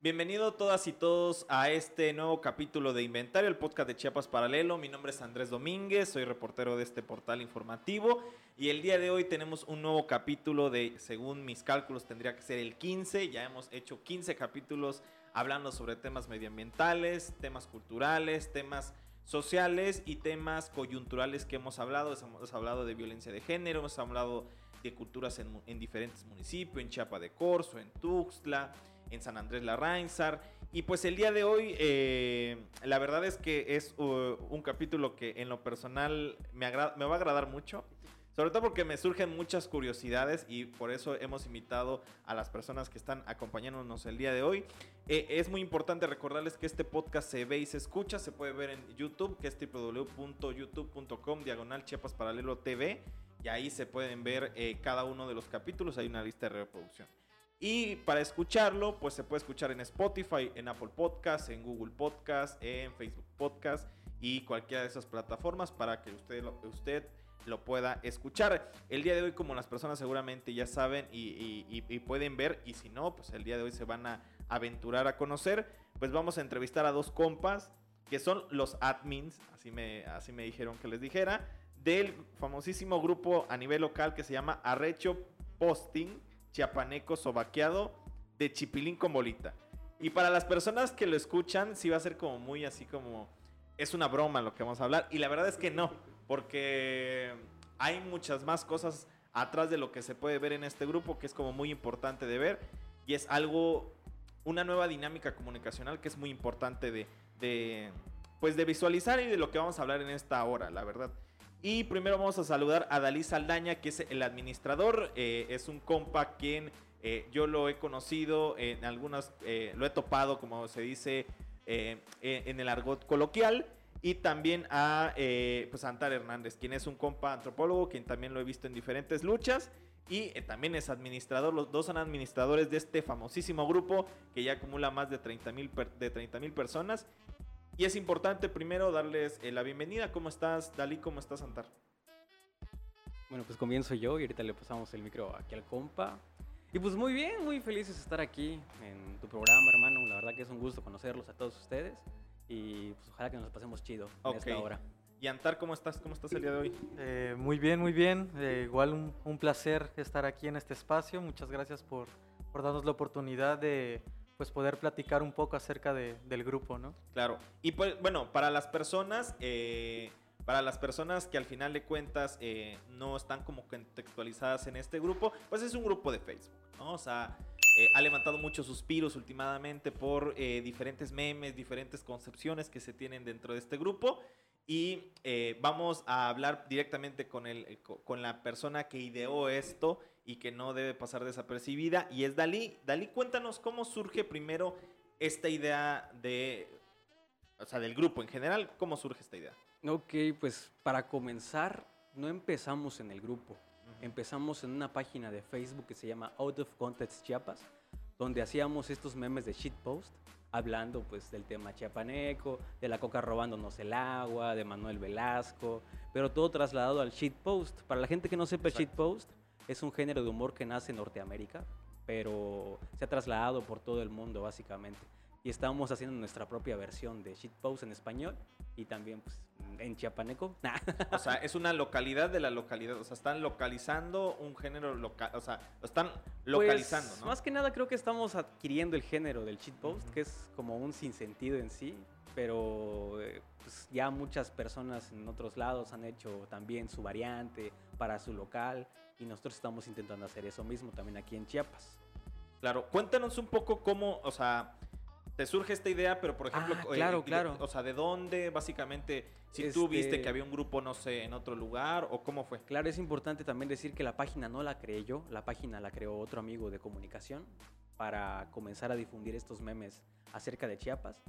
Bienvenido todas y todos a este nuevo capítulo de Inventario, el podcast de Chiapas Paralelo. Mi nombre es Andrés Domínguez, soy reportero de este portal informativo y el día de hoy tenemos un nuevo capítulo de, según mis cálculos, tendría que ser el 15. Ya hemos hecho 15 capítulos hablando sobre temas medioambientales, temas culturales, temas sociales y temas coyunturales que hemos hablado. Hemos hablado de violencia de género, hemos hablado de culturas en, en diferentes municipios, en Chiapa de Corzo, en Tuxtla en San Andrés Larrainzar. Y pues el día de hoy, eh, la verdad es que es uh, un capítulo que en lo personal me, me va a agradar mucho. Sobre todo porque me surgen muchas curiosidades y por eso hemos invitado a las personas que están acompañándonos el día de hoy. Eh, es muy importante recordarles que este podcast se ve y se escucha, se puede ver en YouTube, que es www.youtube.com diagonal Chiapas Paralelo TV. Y ahí se pueden ver eh, cada uno de los capítulos, hay una lista de reproducción. Y para escucharlo, pues se puede escuchar en Spotify, en Apple Podcast, en Google Podcast, en Facebook Podcast y cualquiera de esas plataformas para que usted usted lo pueda escuchar. El día de hoy, como las personas seguramente ya saben y, pueden ver, y si no, pues el día de hoy se van a aventurar a conocer, pues vamos a entrevistar a dos compas que son los admins, así me, así me dijeron que les dijera, del famosísimo grupo a nivel local que se llama Arrecho Posting chiapaneco sobaqueado de chipilín con bolita. Y para las personas que lo escuchan, sí va a ser como muy así como... Es una broma lo que vamos a hablar. Y la verdad es que no, porque hay muchas más cosas atrás de lo que se puede ver en este grupo, que es como muy importante de ver. Y es algo, una nueva dinámica comunicacional que es muy importante de, de pues de visualizar y de lo que vamos a hablar en esta hora, la verdad. Y primero vamos a saludar a Dalí Saldaña, que es el administrador. Eh, es un compa quien eh, yo lo he conocido en algunas, eh, lo he topado, como se dice en el argot coloquial. Y también a pues Antar Hernández, quien es un compa antropólogo, quien también lo he visto en diferentes luchas. Y también es administrador, los dos son administradores de este famosísimo grupo que ya acumula más de 30 mil de 30, personas y es importante primero darles eh, la bienvenida. ¿Cómo estás, Dalí? ¿Cómo estás, Antar? Bueno, pues comienzo yo y ahorita le pasamos el micro aquí al compa. Y pues muy bien, muy felices de estar aquí en tu programa, hermano. La verdad que es un gusto conocerlos a todos ustedes. Y pues ojalá que nos pasemos chido en esta hora. Y Antar, ¿cómo estás? ¿Cómo estás el día de hoy? Eh, muy bien, muy bien. Eh, igual un, un, placer estar aquí en este espacio. Muchas gracias por, por darnos la oportunidad de pues poder platicar un poco acerca de, del grupo, ¿no? Claro. Y pues, bueno, para las personas, eh, para las personas que al final de cuentas eh, no están como contextualizadas en este grupo, pues es un grupo de Facebook, ¿no? O sea, eh, ha levantado muchos suspiros últimamente por diferentes memes, diferentes concepciones que se tienen dentro de este grupo. Y vamos a hablar directamente con, el, con la persona que ideó esto y que no debe pasar desapercibida y es Dalí. Dalí, cuéntanos cómo surge primero esta idea de, o sea, del grupo en general, cómo surge esta idea. Ok, pues para comenzar, no empezamos en el grupo, empezamos en una página de Facebook que se llama Out of Context Chiapas, donde hacíamos estos memes de shitpost, hablando pues del tema chiapaneco, de la coca robándonos el agua, de Manuel Velasco, pero todo trasladado al shitpost. Para la gente que no sepa shitpost, es un género de humor que nace en Norteamérica, pero se ha trasladado por todo el mundo básicamente. Y estamos haciendo nuestra propia versión de Shitpost en español y también pues, en chiapaneco. o sea, es una localidad de la localidad. O sea, están localizando un género local. O sea, lo están localizando, pues, Más que nada creo que estamos adquiriendo el género del shitpost, que es como un sinsentido en sí. Pero eh, pues, ya muchas personas en otros lados han hecho también su variante para su local y nosotros estamos intentando hacer eso mismo también aquí en Chiapas. Claro, cuéntanos un poco cómo, o sea, te surge esta idea, pero por ejemplo, ah, claro, eh, claro. o sea, ¿de dónde básicamente? Si tú viste que había un grupo, no sé, en otro lugar o cómo fue. Claro, es importante también decir que la página no la creé yo, la página la creó otro amigo de comunicación para comenzar a difundir estos memes acerca de Chiapas.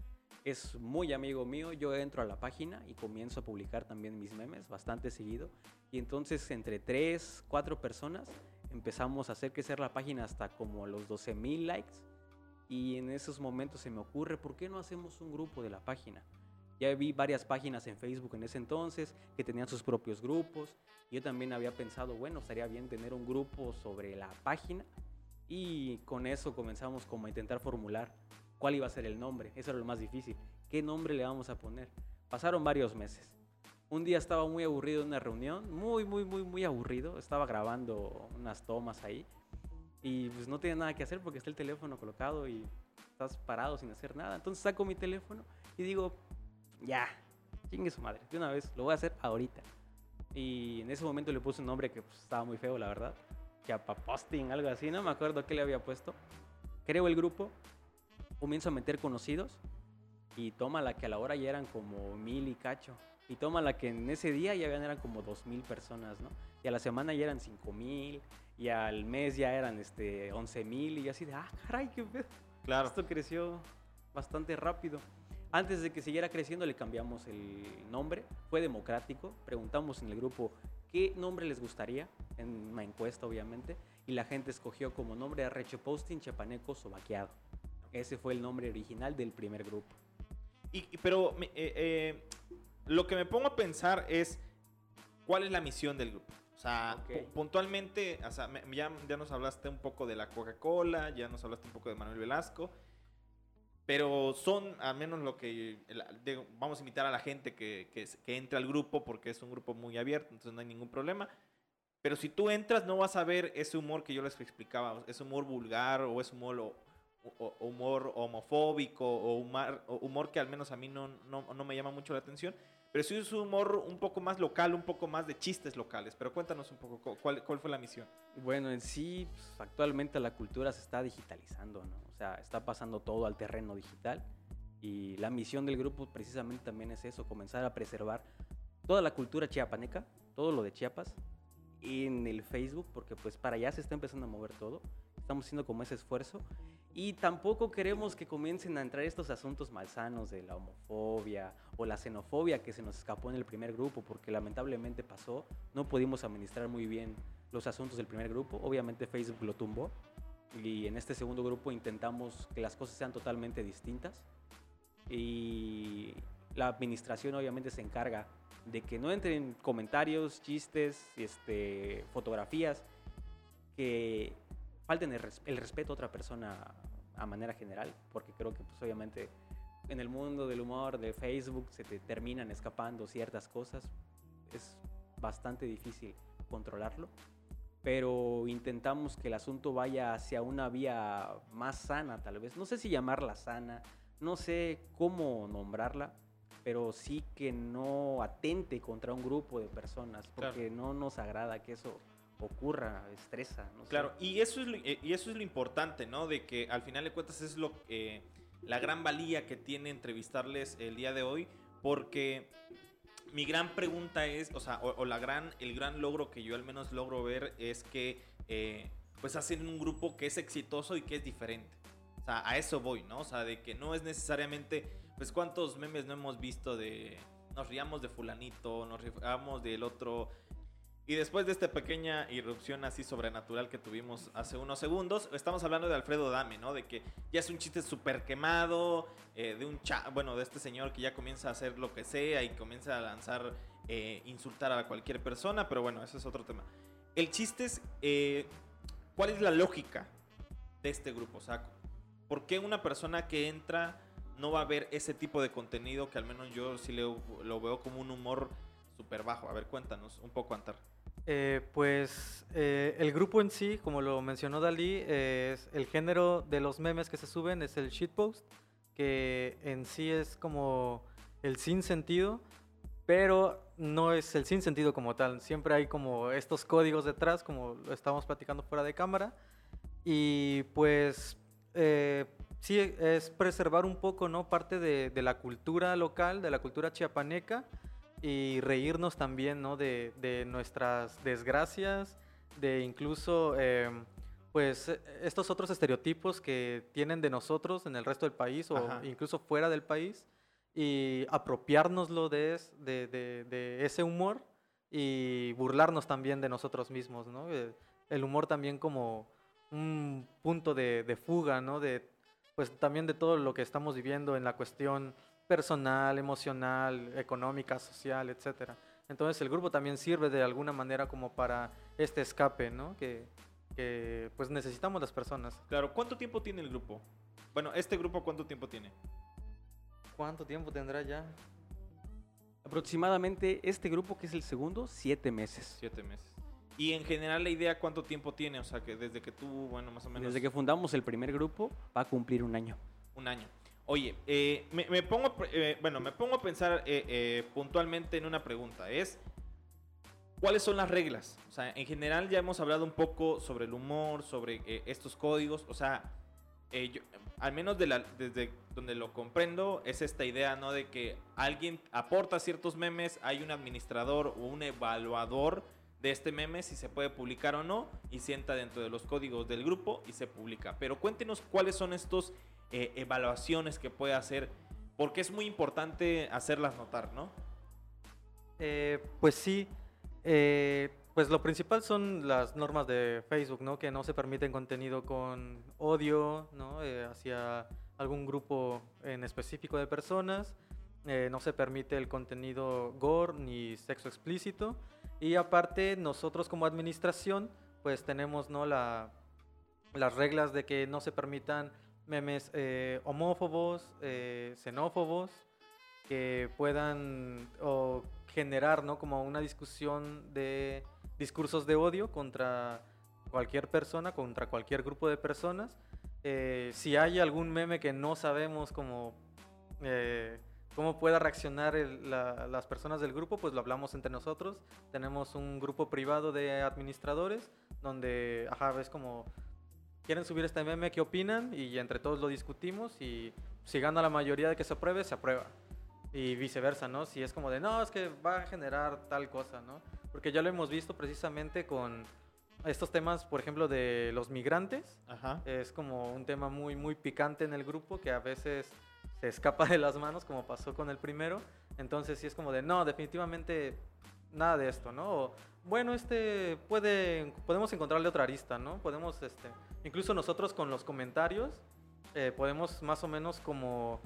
Es muy amigo mío, yo entro a la página y comienzo a publicar también mis memes bastante seguido. Y entonces entre tres, cuatro personas empezamos a hacer crecer la página hasta como los 12 mil likes. Y en esos momentos se me ocurre, ¿por qué no hacemos un grupo de la página? Ya vi varias páginas en Facebook en ese entonces que tenían sus propios grupos. Yo también había pensado, bueno, estaría bien tener un grupo sobre la página y con eso comenzamos como a intentar formular cuál iba a ser el nombre. Eso era lo más difícil. ¿Qué nombre le vamos a poner? Pasaron varios meses. Un día estaba muy aburrido en una reunión, muy, muy, muy, muy aburrido. Estaba grabando unas tomas ahí y pues no tenía nada que hacer porque está el teléfono colocado y estás parado sin hacer nada. Entonces saco mi teléfono y digo, ya, chingue su madre, de una vez, lo voy a hacer ahorita. Y en ese momento le puse un nombre que pues, estaba muy feo, la verdad. Chapa Posting, algo así, no me acuerdo qué le había puesto. Creo el grupo, comienzo a meter conocidos y toma la que a la hora ya eran como mil y cacho. Y toma la que en ese día ya eran como dos mil personas, ¿no? Y a la semana ya eran cinco mil, y al mes ya eran este, once mil, y así de, ah, caray, qué pedo. Claro. Esto creció bastante rápido. Antes de que siguiera creciendo le cambiamos el nombre, fue democrático, preguntamos en el grupo qué nombre les gustaría, en una encuesta obviamente, y la gente escogió como nombre Recho Posting Chapaneco Sobaqueado. Ese fue el nombre original del primer grupo. Y, pero eh, eh, lo que me pongo a pensar es cuál es la misión del grupo. O sea, puntualmente, o sea, ya, ya nos hablaste un poco de la Coca-Cola, ya nos hablaste un poco de Manuel Velasco. Pero son, al menos lo que. vamos a invitar a la gente que, que, que, entre al grupo porque es un grupo muy abierto, entonces no hay ningún problema. Pero si tú entras, no vas a ver ese humor que yo les explicaba, ese humor vulgar o ese humor, o, humor homofóbico o humor, humor, que al menos a mí no, no, no me llama mucho la atención. Pero sí es un humor un poco más local, un poco más de chistes locales. Pero cuéntanos un poco, ¿cuál, fue la misión? Bueno, en sí, pues, actualmente la cultura se está digitalizando, ¿no? O sea, está pasando todo al terreno digital. Y la misión del grupo precisamente también es eso, comenzar a preservar toda la cultura chiapaneca, todo lo de Chiapas, en el Facebook, porque pues para allá se está empezando a mover todo. Estamos haciendo como ese esfuerzo. Y tampoco queremos que comiencen a entrar estos asuntos malsanos de la homofobia o la xenofobia que se nos escapó en el primer grupo, porque lamentablemente pasó. No pudimos administrar muy bien los asuntos del primer grupo. Obviamente Facebook lo tumbó. Y en este segundo grupo intentamos que las cosas sean totalmente distintas. Y la administración obviamente se encarga de que no entren comentarios, chistes, este, fotografías que falten el, respeto a otra persona a manera general, porque creo que pues obviamente en el mundo del humor de Facebook se te terminan escapando ciertas cosas, es bastante difícil controlarlo, pero intentamos que el asunto vaya hacia una vía más sana tal vez, no sé si llamarla sana, no sé cómo nombrarla, pero sí que no atente contra un grupo de personas, porque no nos agrada que eso ocurra, estresa. claro, y, eso es lo, eh, y eso es lo importante, ¿no? De que al final de cuentas es lo, eh, la gran valía que tiene entrevistarles el día de hoy, porque mi gran pregunta es, o sea, o, la gran, el gran logro que yo al menos logro ver es que eh, pues hacen un grupo que es exitoso y que es diferente. O sea, a eso voy, ¿no? O sea, de que no es necesariamente, pues cuántos memes no hemos visto de, nos riamos de fulanito, nos riamos del otro, y después de esta pequeña irrupción así sobrenatural que tuvimos hace unos segundos, estamos hablando de Alfredo Dame, ¿no? De que ya es un chiste súper quemado, eh, de un cha bueno, de este señor que ya comienza a hacer lo que sea y comienza a lanzar, eh, insultar a cualquier persona, pero bueno, ese es otro tema. El chiste es, eh, ¿cuál es la lógica de este grupo? O sea, ¿por qué una persona que entra no va a ver ese tipo de contenido que al menos yo sí lo, lo veo como un humor súper bajo? A ver, cuéntanos un poco, Antar. Eh, pues eh, el grupo en sí, como lo mencionó Dalí, es el género de los memes que se suben es el shitpost, que en sí es como el sin sentido, pero no es el sin sentido como tal. Siempre hay como estos códigos detrás, como lo estamos platicando fuera de cámara. Y pues eh, sí, es preservar un poco, ¿no? Parte de la cultura local, de la cultura chiapaneca y reírnos también ¿no? de, de, nuestras desgracias, de incluso em, pues estos otros estereotipos que tienen de nosotros en el resto del país o incluso fuera del país y apropiárnoslo de, de, de, ese humor y burlarnos también de nosotros mismos, ¿no? Eh, el humor también como un punto de, fuga, ¿no? De, pues también de todo lo que estamos viviendo en la cuestión personal, emocional, económica, social, etcétera. Entonces el grupo también sirve de alguna manera como para este escape, ¿no? Que, que, pues necesitamos las personas. Claro, ¿cuánto tiempo tiene el grupo? Bueno, este grupo ¿cuánto tiempo tiene? ¿Cuánto tiempo tendrá ya? Aproximadamente este grupo, que es el segundo, siete meses. Siete meses. Y en general la idea cuánto tiempo tiene, o sea, que desde que tú, bueno, más o menos... Desde que fundamos el primer grupo, va a cumplir un año. Un año. Oye, eh, me, pongo, eh, bueno, me pongo a pensar eh, puntualmente en una pregunta. Es, ¿cuáles son las reglas? O sea, en general ya hemos hablado un poco sobre el humor, sobre estos códigos. O sea, al menos de desde donde lo comprendo, es esta idea, ¿no? De que alguien aporta ciertos memes, hay un administrador o un evaluador de este meme, si se puede publicar o no, y sienta dentro de los códigos del grupo y se publica. Pero cuéntenos cuáles son estos eh, evaluaciones que puede hacer, porque es muy importante hacerlas notar, ¿no? Eh, pues sí, eh, pues lo principal son las normas de Facebook, ¿no? Que no se permiten contenido con odio, ¿no? Hacia algún grupo en específico de personas. No se permite el contenido gore ni sexo explícito. Y aparte, nosotros como administración, pues tenemos, ¿no? La, las reglas de que no se permitan memes eh, homófobos, eh, xenófobos, que puedan o generar ¿no? como una discusión de discursos de odio contra cualquier persona, contra cualquier grupo de personas. Eh, si hay algún meme que no sabemos cómo, eh, cómo pueda reaccionar las personas del grupo, pues lo hablamos entre nosotros. Tenemos un grupo privado de administradores donde, ajá, ves como quieren subir este meme, ¿qué opinan? Y entre todos lo discutimos y si gana la mayoría de que se apruebe, se aprueba. Y viceversa, ¿no? Si es como de, no, es que va a generar tal cosa, ¿no? Porque ya lo hemos visto precisamente con estos temas, por ejemplo, de los migrantes. Ajá. Es como un tema muy, muy picante en el grupo que a veces se escapa de las manos, como pasó con el primero. Entonces sí es como de, no, definitivamente nada de esto, ¿no? O, bueno, este puede, podemos encontrarle otra arista, ¿no? Podemos, este, incluso nosotros con los comentarios, eh, podemos más o menos como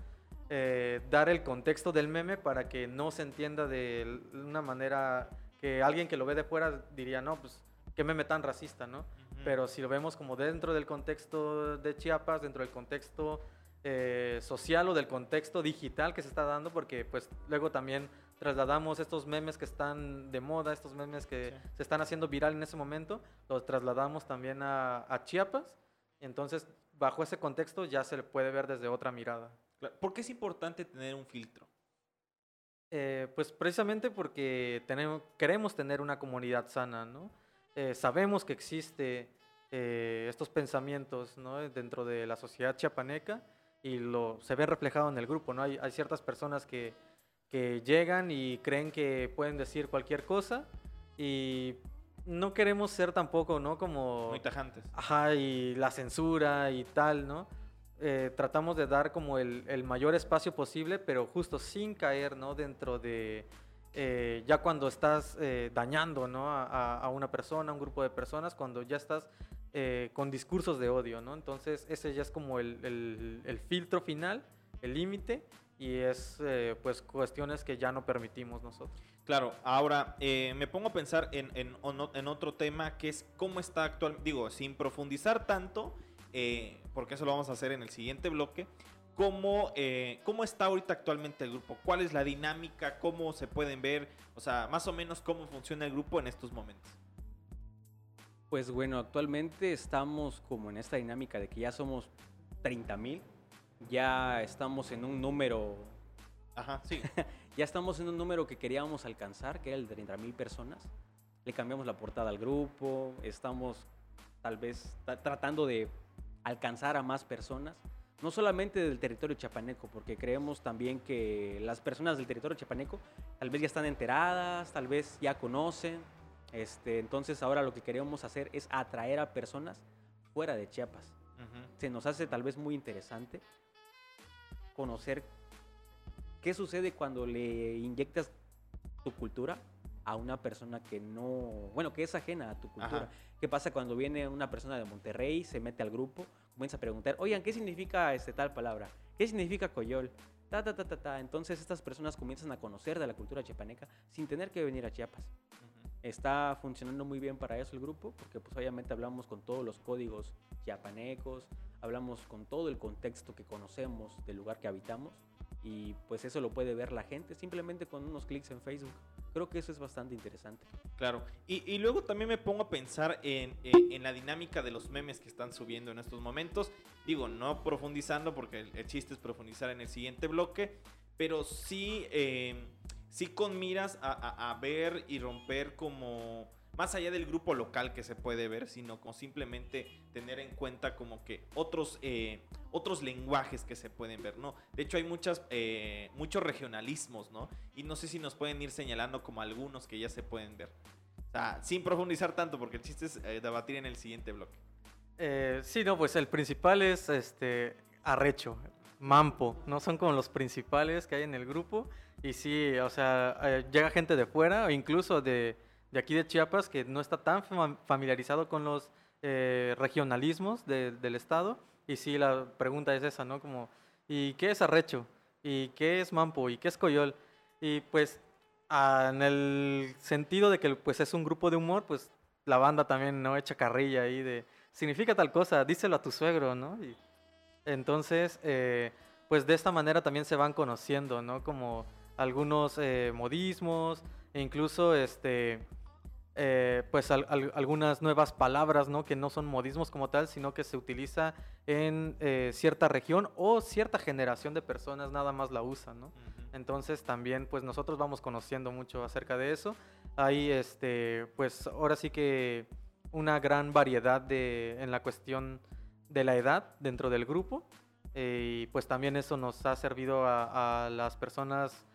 eh, dar el contexto del meme para que no se entienda de una manera que alguien que lo ve de fuera diría, no, pues, qué meme tan racista, ¿no? Pero si lo vemos como dentro del contexto de Chiapas, dentro del contexto eh, social o del contexto digital que se está dando, porque pues luego también trasladamos estos memes que están de moda, estos memes que Sí. se están haciendo viral en ese momento, los trasladamos también a, a Chiapas, entonces bajo ese contexto ya se le puede ver desde otra mirada. Claro, ¿Por qué es importante tener un filtro? Eh, pues precisamente porque tenemos, queremos tener una comunidad sana, ¿no? Eh, sabemos que existe eh, estos pensamientos ¿no? dentro de la sociedad chiapaneca y lo, se ve reflejado en el grupo, ¿no? Hay, hay ciertas personas que, que llegan y creen que pueden decir cualquier cosa y no queremos ser tampoco, ¿no? Como... Muy tajantes. Ajá, y la censura y tal, ¿no? Eh, tratamos de dar como el, el mayor espacio posible, pero justo sin caer, ¿no? Dentro de, eh, ya cuando estás eh, dañando, ¿no? A, una persona, a un grupo de personas, cuando ya estás con discursos de odio, ¿no? Entonces ese ya es como el, el- el filtro final, el límite, y es eh, pues cuestiones que ya no permitimos nosotros. Claro, ahora eh, me pongo a pensar en, en, en otro tema que es cómo está actual, digo, sin profundizar tanto, eh, porque eso lo vamos a hacer en el siguiente bloque, cómo, eh, cómo está ahorita actualmente el grupo, cuál es la dinámica, cómo se pueden ver, o sea, más o menos cómo funciona el grupo en estos momentos. Pues bueno, actualmente estamos como en esta dinámica de que ya somos 30 mil, ya estamos en un número, Ajá, sí. ya estamos en un número que queríamos alcanzar, que era el de 30 mil personas. Le cambiamos la portada al grupo, estamos tal vez ta- tratando de alcanzar a más personas, no solamente del territorio chapaneco, porque creemos también que las personas del territorio chapaneco tal vez ya están enteradas, tal vez ya conocen. Este, entonces ahora lo que queremos hacer es atraer a personas fuera de Chiapas. Ujú. Se nos hace tal vez muy interesante conocer qué sucede cuando le inyectas tu cultura a una persona que no, bueno, que es ajena a tu cultura. Ajá. ¿Qué pasa cuando viene una persona de Monterrey, se mete al grupo, comienza a preguntar, oigan, ¿qué significa este tal palabra? ¿Qué significa coyol? ta, ta, ta, ta, ta. Entonces estas personas comienzan a conocer de la cultura chiapaneca sin tener que venir a Chiapas. Ujú. Está funcionando muy bien para eso el grupo, porque pues obviamente hablamos con todos los códigos chiapanecos, hablamos con todo el contexto que conocemos del lugar que habitamos y pues eso lo puede ver la gente simplemente con unos clics en Facebook. Creo que eso es bastante interesante. Claro. Y, y luego también me pongo a pensar en, en- la dinámica de los memes que están subiendo en estos momentos. Digo, no profundizando porque el, chiste es profundizar en el siguiente bloque, pero sí, eh, sí con miras a- a ver y romper como... Más allá del grupo local que se puede ver, sino con simplemente tener en cuenta como que otros, eh, otros lenguajes que se pueden ver, ¿no? De hecho hay muchas, eh, muchos regionalismos, ¿no? Y no sé si nos pueden ir señalando como algunos que ya se pueden ver. O sea, sin profundizar tanto, porque el chiste es eh, debatir en el siguiente bloque. Sí, no, pues el principal es este Arrecho, Mampo, ¿no? Son como los principales que hay en el grupo. Y sí, o sea, llega gente de fuera incluso de, de aquí de Chiapas que no está tan fam- familiarizado con los eh, regionalismos de- del estado. Y sí, la pregunta es esa, ¿no? Como, ¿y qué es Arrecho? ¿Y qué es Mampo? ¿Y qué es Coyol? Y pues, en el sentido de que pues es un grupo de humor, pues la banda también no echa carrilla ahí de significa tal cosa, díselo a tu suegro, ¿no? Y entonces, eh, pues de esta manera también se van conociendo, ¿no? Como algunos eh, modismos, e incluso este, eh, pues al- al- algunas nuevas palabras, ¿no? Que no son modismos como tal, sino que se utiliza en eh, cierta región o cierta generación de personas nada más la usan, ¿no? Entonces también pues nosotros vamos conociendo mucho acerca de eso. Hay este pues ahora sí que una gran variedad de en la cuestión de la edad dentro del grupo eh, y pues también eso nos ha servido a, a las personas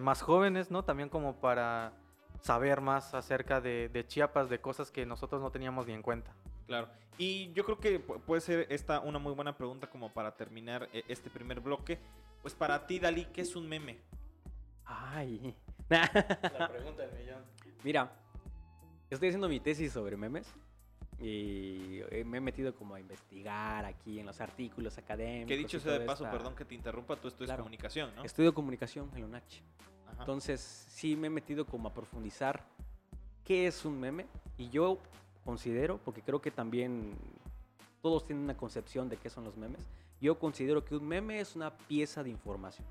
más jóvenes, ¿no? También como para saber más acerca de, de Chiapas, de cosas que nosotros no teníamos ni en cuenta. Claro. Y yo creo que pu- puede ser esta una muy buena pregunta como para terminar eh, este primer bloque. Pues para ti, Dalí, ¿qué es un meme? Ay. La pregunta del millón. Mira, estoy haciendo mi tesis sobre memes y eh, me he metido como a investigar aquí en los artículos académicos. Que dicho sea de paso, esta- perdón que te interrumpa, tú estudias Claro. comunicación, ¿no? Estudio comunicación en la UNACH. Ajá. Entonces, sí me he metido como a profundizar qué es un meme y yo considero, porque creo que también todos tienen una concepción de qué son los memes, yo considero que un meme es una pieza de información.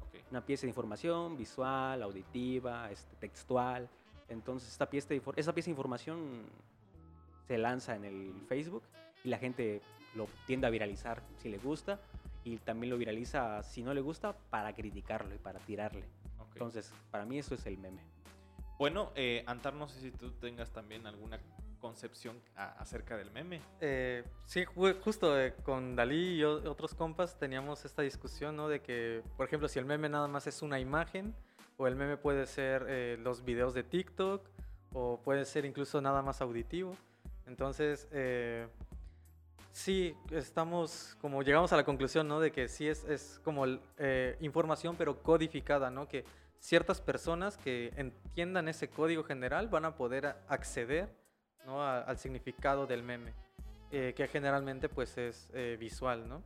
Ok. Una pieza de información visual, auditiva, este, textual. Entonces, esta pieza, de, esa pieza de información se lanza en el Facebook y la gente lo tiende a viralizar si le gusta y también lo viraliza si no le gusta para criticarlo y para tirarle. Entonces, para mí eso es el meme. Bueno, eh, Antar, no sé si tú tengas también alguna concepción a- acerca del meme. Eh, sí, ju- justo eh, con Dalí y otros compas teníamos esta discusión, ¿no? De que, por ejemplo, si el meme nada más es una imagen, o el meme puede ser eh, los videos de TikTok, o puede ser incluso nada más auditivo. Entonces, eh, sí, estamos, como llegamos a la conclusión, ¿no? De que sí es, es como eh, información, pero codificada, ¿no? Que ciertas personas que entiendan ese código general van a poder acceder al significado del meme, eh, que generalmente pues es eh, visual, ¿no?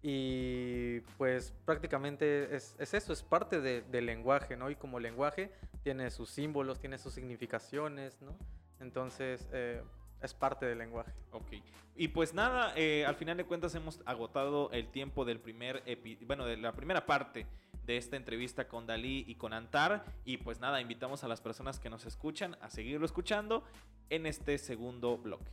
Y pues prácticamente es, es eso, es parte de- del lenguaje, ¿no? Y como lenguaje tiene sus símbolos, tiene sus significaciones, ¿no? Entonces eh, es parte del lenguaje. Ok. Y pues nada, al final de cuentas hemos agotado el tiempo del primer, bueno, de la primera parte de esta entrevista con Dalí y con Antar. Y pues nada, invitamos a las personas que nos escuchan a seguirlo escuchando en este segundo bloque.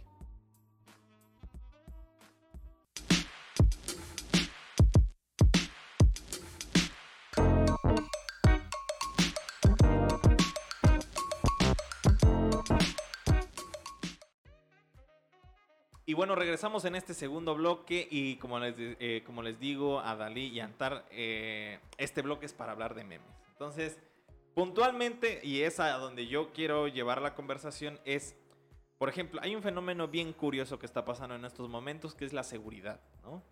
Y bueno, regresamos en este segundo bloque y como les, eh, como les digo a Dalí y Antar, eh, este bloque es para hablar de memes. Entonces, puntualmente, y es a donde yo quiero llevar la conversación, es, por ejemplo, hay un fenómeno bien curioso que está pasando en estos momentos, que es la seguridad, ¿no?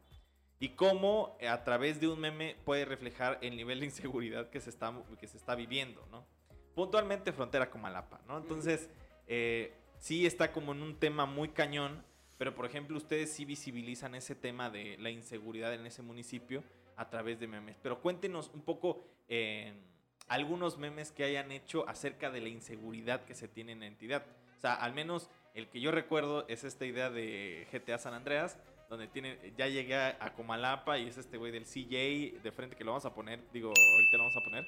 Y cómo eh, a través de un meme puede reflejar el nivel de inseguridad que se está, que se está viviendo, ¿no? Puntualmente frontera con Malapa, ¿no? Entonces, eh, sí está como en un tema muy cañón, pero por ejemplo ustedes sí visibilizan ese tema de la inseguridad en ese municipio a través de memes. Pero cuéntenos un poco eh, algunos memes que hayan hecho acerca de la inseguridad que se tiene en la entidad. O sea, al menos el que yo recuerdo es esta idea de GTA San Andreas, donde tiene, ya llegué a Comalapa y es este güey del CJ de frente que lo vamos a poner, digo, ahorita lo vamos a poner,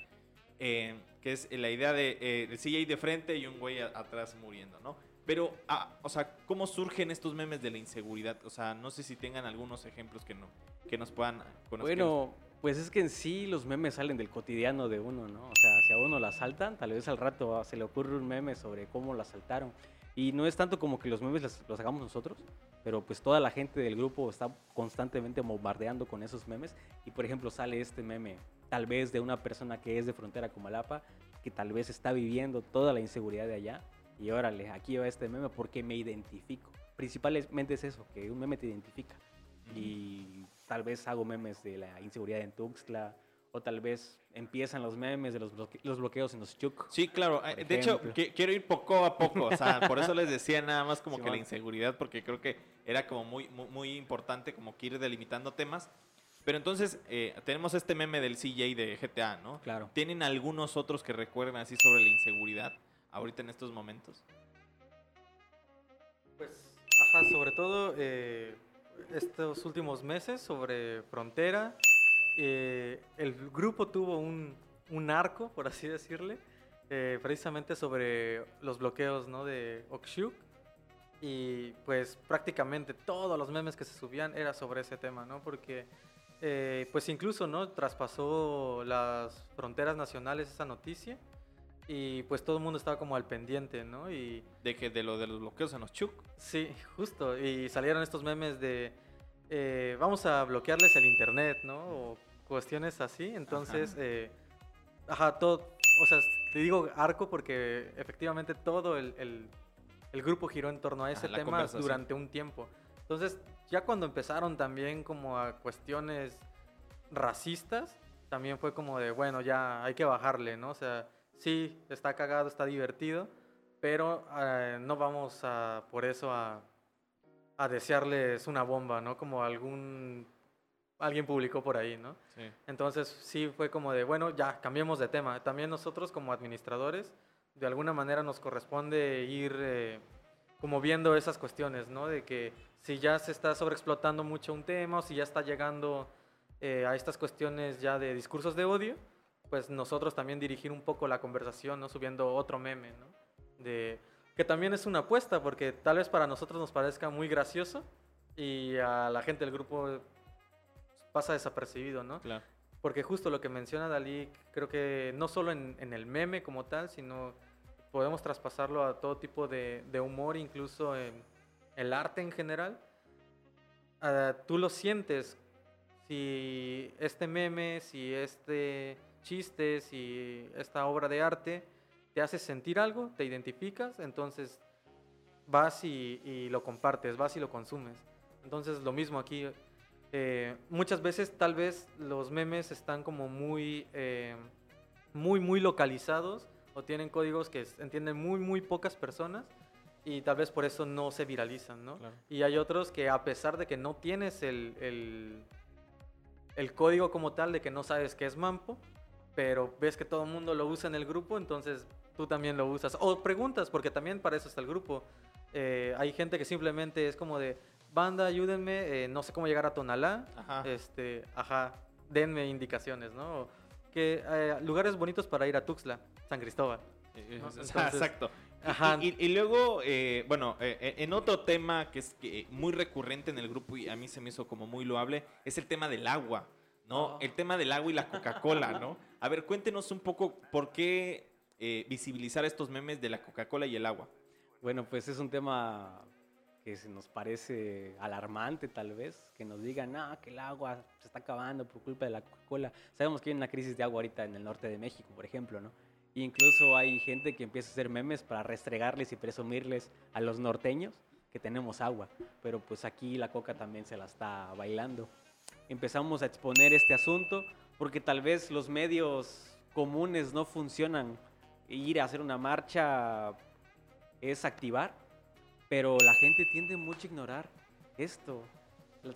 eh, que es la idea de eh, CJ de frente y un güey atrás muriendo, ¿no? Pero, ah, o sea, ¿cómo surgen estos memes de la inseguridad? O sea, no sé si tengan algunos ejemplos que, no, que nos puedan... con los que nos- Bueno, pues es que en sí los memes salen del cotidiano de uno, ¿no? O sea, si a uno la asaltan, tal vez al rato se le ocurre un meme sobre cómo la asaltaron. Y no es tanto como que los memes los, los hagamos nosotros, pero pues toda la gente del grupo está constantemente bombardeando con esos memes. Y por ejemplo sale este meme, tal vez de una persona que es de frontera con Malapa, que tal vez está viviendo toda la inseguridad de allá. Y órale, aquí va este meme porque me identifico. Principalmente es eso, que un meme te identifica y tal vez hago memes de la inseguridad en Tuxtla o tal vez empiezan los memes de los, bloque- los bloqueos en los Chuk. Sí, claro. eh, De hecho, ejemplo. qui- quiero ir poco a poco. O sea, por eso les decía nada más como que la Simón. inseguridad, porque creo que era como muy, muy, muy importante como que ir delimitando temas. Pero entonces, eh, tenemos este meme del CJ de GTA, ¿no? Claro. ¿Tienen algunos otros que recuerden así sobre la inseguridad ahorita en estos momentos? Pues, ajá, sobre todo eh, estos últimos meses sobre frontera, eh, el grupo tuvo un, un arco, por así decirle, eh, precisamente sobre los bloqueos ¿no? de Okshiuk. Y pues prácticamente todos los memes que se subían era sobre ese tema, ¿no? Porque eh, pues incluso, ¿no? Traspasó las fronteras nacionales esa noticia y pues todo el mundo estaba como al pendiente, ¿no? Y De que de lo de los bloqueos en los Chuk. Sí, justo. Y salieron estos memes de eh, vamos a bloquearles el internet, ¿no? O cuestiones así. Entonces, Ajá. eh, ajá, todo. O sea, te digo arco porque efectivamente todo el, el- el grupo giró en torno a ese tema durante un tiempo. Entonces, ya cuando empezaron también como a cuestiones racistas, también fue como de, bueno, ya hay que bajarle, ¿no? O sea, sí, está cagado, está divertido, pero eh, no vamos a, por eso a, a desearles una bomba, ¿no? Como algún, alguien publicó por ahí, ¿no? Sí. Entonces sí fue como de, bueno, ya, cambiemos de tema. También nosotros como administradores, de alguna manera nos corresponde ir eh, como viendo esas cuestiones, ¿no? De que si ya se está sobreexplotando mucho un tema o si ya está llegando eh, a estas cuestiones ya de discursos de odio, pues nosotros también dirigir un poco la conversación, ¿no? Subiendo otro meme, ¿no? De, que también es una apuesta, porque tal vez para nosotros nos parezca muy gracioso y a la gente del grupo pasa desapercibido, ¿no? Claro. Porque justo lo que menciona Dalí, creo que no solo en, en el meme como tal, sino podemos traspasarlo a todo tipo de, de humor, incluso en el arte en general. Ah, tú lo sientes si este meme, si este chiste, si esta obra de arte te hace sentir algo, te identificas, entonces vas y, y lo compartes, vas y lo consumes. Entonces lo mismo aquí. eh, muchas veces tal vez los memes están como muy, eh, muy, muy localizados o tienen códigos que entienden muy, muy pocas personas y tal vez por eso no se viralizan, ¿no? Claro. Y hay otros que a pesar de que no tienes el, el, el código como tal, de que no sabes qué es Mampo, pero ves que todo el mundo lo usa en el grupo, entonces tú también lo usas. O preguntas, porque también para eso está el grupo. Eh, hay gente que simplemente es como de, banda, ayúdenme, eh, no sé cómo llegar a Tonalá, Ajá. este, ajá, denme indicaciones, ¿no? O Que eh, lugares bonitos para ir a Tuxtla, San Cristóbal. Eh, Exacto. Ajá. Y, y luego, eh, bueno, eh, en otro tema que es que muy recurrente en el grupo y a mí se me hizo como muy loable, es el tema del agua, ¿no? El tema del agua y la Coca-Cola, ¿no? A ver, cuéntenos un poco por qué eh, visibilizar estos memes de la Coca-Cola y el agua. Bueno, pues es un tema que se nos parece alarmante tal vez, que nos digan, ah, que el agua se está acabando por culpa de la Coca-Cola. Sabemos que hay una crisis de agua ahorita en el norte de México, por ejemplo, ¿no? E incluso hay gente que empieza a hacer memes para restregarles y presumirles a los norteños que tenemos agua, pero pues aquí la Coca también se la está bailando. Empezamos a exponer este asunto porque tal vez los medios comunes no funcionan. Ir a hacer una marcha es activar, pero la gente tiende mucho a ignorar esto.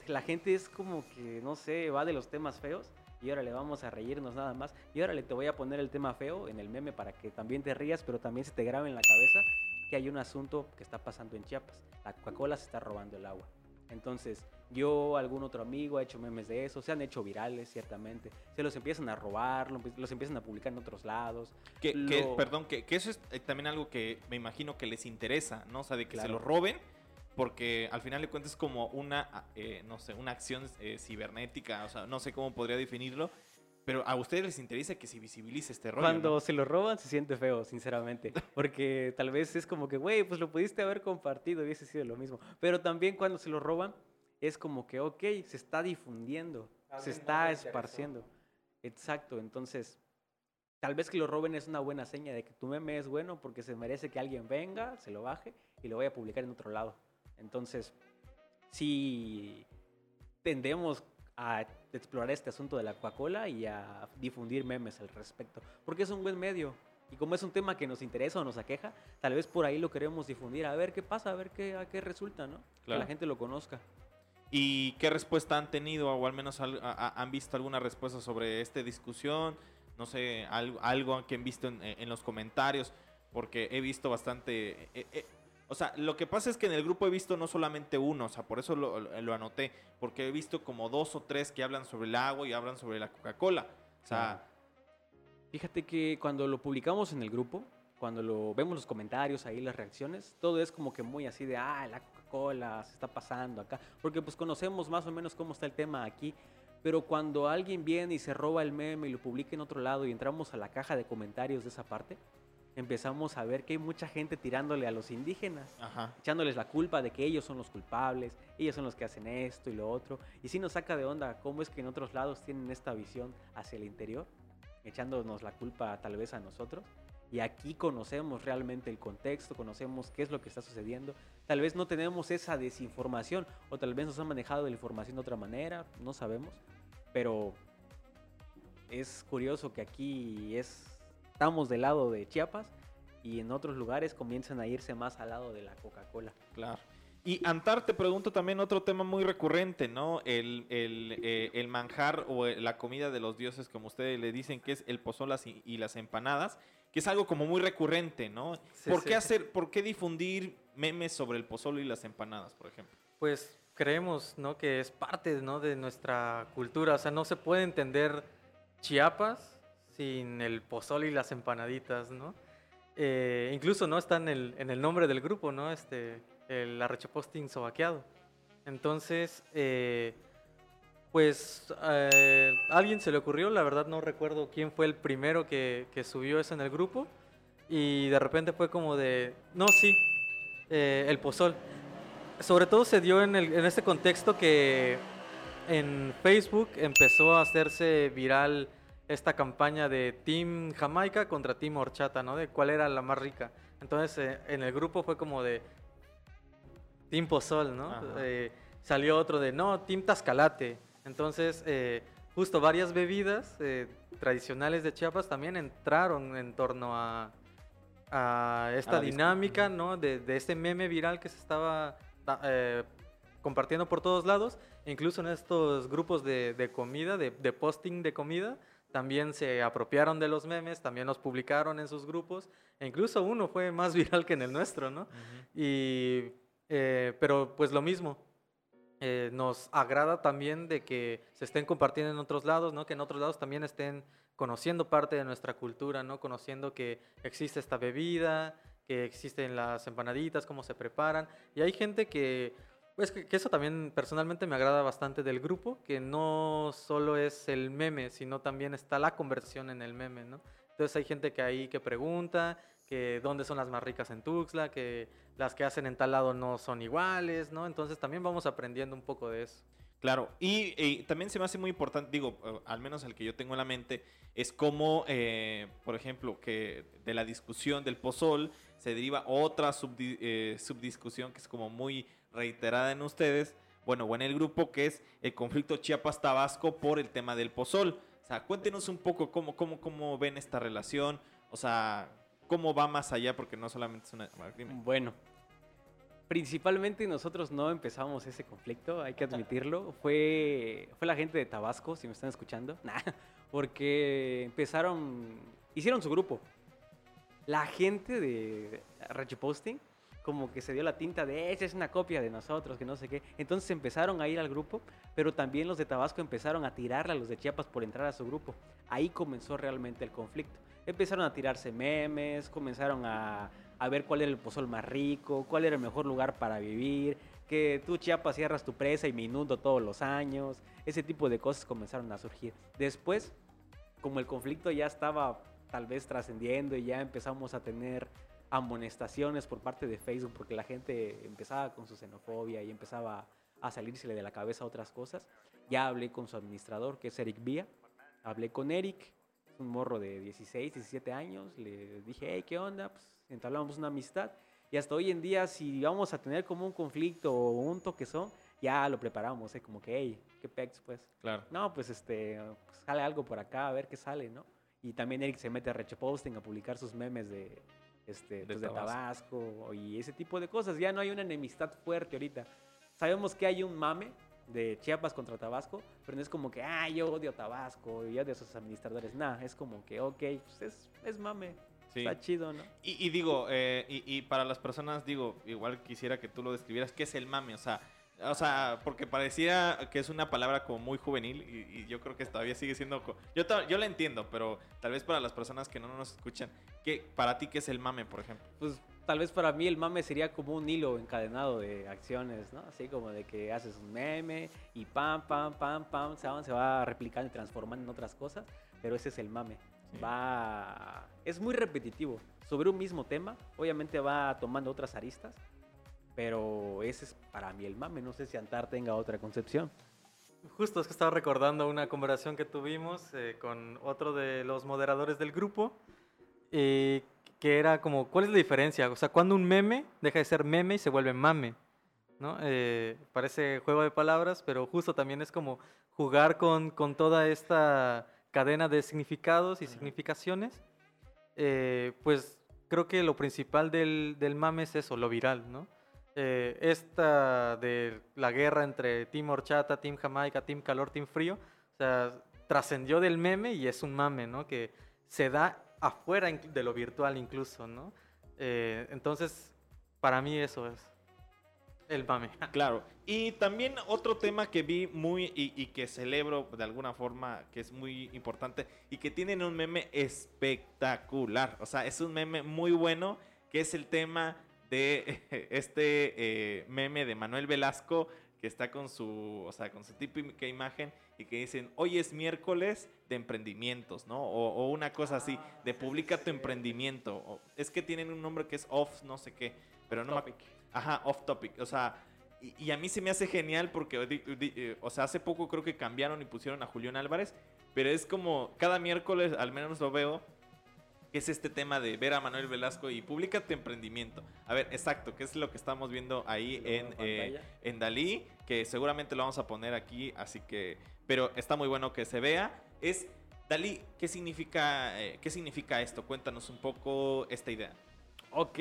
La, gente es como que, no sé, va de los temas feos y órale, vamos a reírnos nada más, y órale, te voy a poner el tema feo en el meme para que también te rías, pero también se te grabe en la cabeza que hay un asunto que está pasando en Chiapas. La Coca-Cola se está robando el agua. Entonces, yo, algún otro amigo ha hecho memes de eso, se han hecho virales, ciertamente. Se los empiezan a robar, los empiezan a publicar en otros lados. Que, perdón, que, eso es eh, también algo que me imagino que les interesa, ¿no? O sea, de que se lo roben, porque al final de cuentas es como una, eh, no sé, una acción eh, cibernética, o sea, no sé cómo podría definirlo, pero a ustedes les interesa que se visibilice este rollo. Cuando se lo roban se siente feo, sinceramente. Porque tal vez es como que, güey, pues lo pudiste haber compartido y hubiese sido lo mismo. Pero también cuando se lo roban es como que, ok, se está difundiendo, se está esparciendo. Exacto, entonces tal vez que lo roben es una buena seña de que tu meme es bueno porque se merece que alguien venga, se lo baje y lo vaya a publicar en otro lado. Entonces, si tendemos a explorar este asunto de la Coca-Cola y a difundir memes al respecto, porque es un buen medio. Y como es un tema que nos interesa o nos aqueja, tal vez por ahí lo queremos difundir, a ver qué pasa, a ver qué, a qué resulta, ¿no? Que la gente lo conozca. ¿Y qué respuesta han tenido o al menos han visto alguna respuesta sobre esta discusión? No sé, algo, algo que han visto en, los comentarios, porque he visto bastante... Eh, eh, o sea, lo que pasa es que en el grupo he visto no solamente uno, o sea, por eso lo, anoté, porque he visto como dos o tres que hablan sobre el agua y hablan sobre la Coca-Cola. O sea... Fíjate que cuando lo publicamos en el grupo, cuando lo vemos los comentarios ahí, las reacciones, todo es como que muy así de, ah, la Coca-Cola se está pasando acá, porque pues conocemos más o menos cómo está el tema aquí, pero cuando alguien viene y se roba el meme y lo publica en otro lado y entramos a la caja de comentarios de esa parte, empezamos a ver que hay mucha gente tirándole a los indígenas, echándoles la culpa de que ellos son los culpables, ellos son los que hacen esto y lo otro. Y sí nos saca de onda cómo es que en otros lados tienen esta visión hacia el interior, echándonos la culpa tal vez a nosotros. Y aquí conocemos realmente el contexto, conocemos qué es lo que está sucediendo. Tal vez no tenemos esa desinformación o tal vez nos han manejado la información de otra manera, no sabemos. Pero es curioso que aquí es estamos del lado de Chiapas y en otros lugares comienzan a irse más al lado de la Coca-Cola. Claro. Y Antar, te pregunto también otro tema muy recurrente, ¿no? El, el, eh, el manjar o la comida de los dioses, como ustedes le dicen, que es el pozolas y, las empanadas, que es algo como muy recurrente, ¿no? ¿Por qué hacer, por qué difundir memes sobre el pozolo y las empanadas, por ejemplo? Pues creemos, ¿no? Que es parte, ¿no? De nuestra cultura, o sea, no se puede entender Chiapas sin el pozole y las empanaditas, ¿no? Eh, incluso no está en el, nombre del grupo, ¿no? Este, el arrechoposting sobaqueado. Entonces, eh, pues eh, alguien se le ocurrió, la verdad no recuerdo quién fue el primero que, que, subió eso en el grupo. Y de repente fue como de, no, sí, el pozol. Sobre todo se dio en, el, en este contexto que en Facebook empezó a hacerse viral esta campaña de Team Jamaica contra Team Horchata, ¿no? De cuál era la más rica. Entonces eh, en el grupo fue como de Team Pozol, ¿no? Eh, salió otro de no, Team Tascalate. Entonces eh, justo varias bebidas tradicionales de Chiapas también entraron en torno a, a esta dinámica, ¿no? De, de, este meme viral que se estaba compartiendo por todos lados, incluso en estos grupos de, de comida, de, de posting de comida también se apropiaron de los memes, también los publicaron en sus grupos, e incluso uno fue más viral que en el nuestro, ¿no? y, eh, pero pues lo mismo, eh, nos agrada también de que se estén compartiendo en otros lados, ¿no? Que en otros lados también estén conociendo parte de nuestra cultura, ¿no? Conociendo que existe esta bebida, que existen las empanaditas, cómo se preparan. Y hay gente que pues que, eso también personalmente me agrada bastante del grupo, que no solo es el meme, sino también está la conversión en el meme, ¿no? Entonces hay gente que ahí que pregunta, que dónde son las más ricas en Tuxtla, que las que hacen en tal lado no son iguales, ¿no? Entonces también vamos aprendiendo un poco de eso. Claro, y, también se me hace muy importante, digo, eh, al menos el que yo tengo en la mente, es como, eh, por ejemplo, que de la discusión del pozol se deriva otra eh, subdiscusión que es como muy reiterada en ustedes, bueno, o en el grupo, que es el conflicto Chiapas-Tabasco por el tema del pozol. O sea, cuéntenos un poco cómo, cómo, cómo ven esta relación, o sea, cómo va más allá, porque no solamente es una... Bueno, Principalmente nosotros no empezamos ese conflicto, hay que admitirlo. Fue, fue la gente de Tabasco, si me están escuchando. Porque empezaron, hicieron su grupo. La gente de Retroposting como que se dio la tinta de esa es una copia de nosotros, que no sé qué. Entonces empezaron a ir al grupo, pero también los de Tabasco empezaron a tirarle a los de Chiapas por entrar a su grupo. Ahí comenzó realmente el conflicto. Empezaron a tirarse memes, comenzaron a, a ver cuál era el pozol más rico, cuál era el mejor lugar para vivir, que tú Chiapas cierras tu presa y me inundo todos los años. Ese tipo de cosas comenzaron a surgir. Después, como el conflicto ya estaba tal vez trascendiendo y ya empezamos a tener amonestaciones por parte de Facebook porque la gente empezaba con su xenofobia y empezaba a salírsele de la cabeza otras cosas. Ya hablé con su administrador, que es Eric Vía. Hablé con Eric, un morro de 16, 17 años. Le dije, hey, ¿qué onda? Pues entablamos una amistad. Y hasta hoy en día, si vamos a tener como un conflicto o un toquezón, ya lo preparamos, ¿eh? como que, hey, ¿qué pex, pues? Claro. No, pues este, pues, sale algo por acá, a ver qué sale, ¿no? Y también Eric se mete a Rechoposting a publicar sus memes de, este, De pues, de Tabasco. Tabasco y ese tipo de cosas. Ya no hay una enemistad fuerte ahorita. Sabemos que hay un mame de Chiapas contra Tabasco, pero no es como que, ah, yo odio Tabasco y odio a sus administradores. Nah, es como que, ok, pues es, es mame. Sí. Está chido, ¿no? Y, y digo, eh, y, y para las personas, digo, igual quisiera que tú lo describieras, ¿qué es el mame? O sea, o sea, porque pareciera que es una palabra como muy juvenil y, y yo creo que todavía sigue siendo... Yo, yo la entiendo, pero tal vez para las personas que no nos escuchan, ¿qué, para ti qué es el mame, por ejemplo? Pues tal vez para mí el mame sería como un hilo encadenado de acciones, ¿no? Así como de que haces un meme y pam, pam, pam, pam, se va, se va replicando y transformando en otras cosas, pero ese es el mame. Sí. Va... Es muy repetitivo. Sobre un mismo tema, obviamente va tomando otras aristas, pero ese es para mí el mame. No sé si Antar tenga otra concepción. Justo es que estaba recordando una conversación que tuvimos eh, con otro de los moderadores del grupo, eh, que era como, ¿cuál es la diferencia? O sea, cuando un meme deja de ser meme y se vuelve mame, ¿no? Eh, parece juego de palabras, pero justo también es como jugar con, con toda esta cadena de significados y significaciones. Eh, pues creo que lo principal del, del mame es eso, lo viral, ¿no? Eh, esta de la guerra entre Team Horchata, Team Jamaica, Team Calor, Team Frío, o sea, trascendió del meme y es un mame, ¿no? Que se da afuera de lo virtual incluso, ¿no? Eh, entonces, para mí eso es el mame. Claro. Y también otro tema que vi muy y, y que celebro de alguna forma, que es muy importante y que tienen un meme espectacular. O sea, es un meme muy bueno, que es el tema de este eh, meme de Manuel Velasco que está con su, o sea, con su típica imagen y que dicen, hoy es miércoles de emprendimientos, ¿no? O, o una cosa así, de publica tu emprendimiento. O- es que tienen un nombre que es off, no sé qué, pero no me Topic. Ajá, off topic. O sea, y, y a mí se me hace genial porque, eh, o sea, hace poco creo que cambiaron y pusieron a Julián Álvarez, pero es como cada miércoles, al menos lo veo, que es este tema de ver a Manuel Velasco y publica tu emprendimiento. A ver, exacto, que es lo que estamos viendo ahí en, eh, en Dalí, que seguramente lo vamos a poner aquí, así que, pero está muy bueno que se vea. Es Dalí, ¿qué significa, eh, qué significa esto? Cuéntanos un poco esta idea. Ok,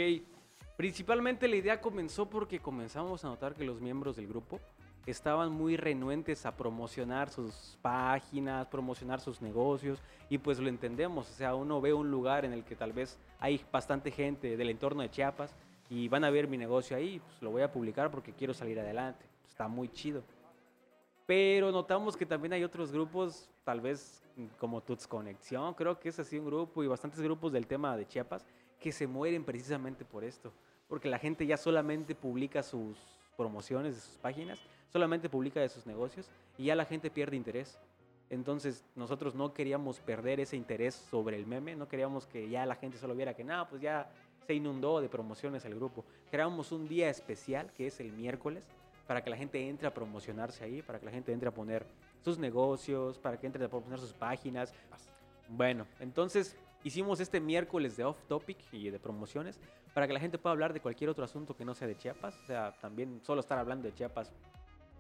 principalmente la idea comenzó porque comenzamos a notar que los miembros del grupo estaban muy renuentes a promocionar sus páginas, promocionar sus negocios y pues lo entendemos, o sea, uno ve un lugar en el que tal vez hay bastante gente del entorno de Chiapas y van a ver mi negocio ahí, pues lo voy a publicar porque quiero salir adelante, está muy chido. Pero notamos que también hay otros grupos, tal vez como Tuts Conexión, creo que es así un grupo y bastantes grupos del tema de Chiapas que se mueren precisamente por esto. Porque la gente ya solamente publica sus promociones de sus páginas, solamente publica de sus negocios y ya la gente pierde interés. Entonces nosotros no queríamos perder ese interés sobre el meme, no queríamos que ya la gente solo viera que nada, pues ya se inundó de promociones el grupo. Creamos un día especial que es el miércoles para que la gente entre a promocionarse ahí, para que la gente entre a poner sus negocios, para que entre a promocionar sus páginas. Bueno, entonces hicimos este miércoles de off topic y de promociones para que la gente pueda hablar de cualquier otro asunto que no sea de Chiapas. O sea, también solo estar hablando de Chiapas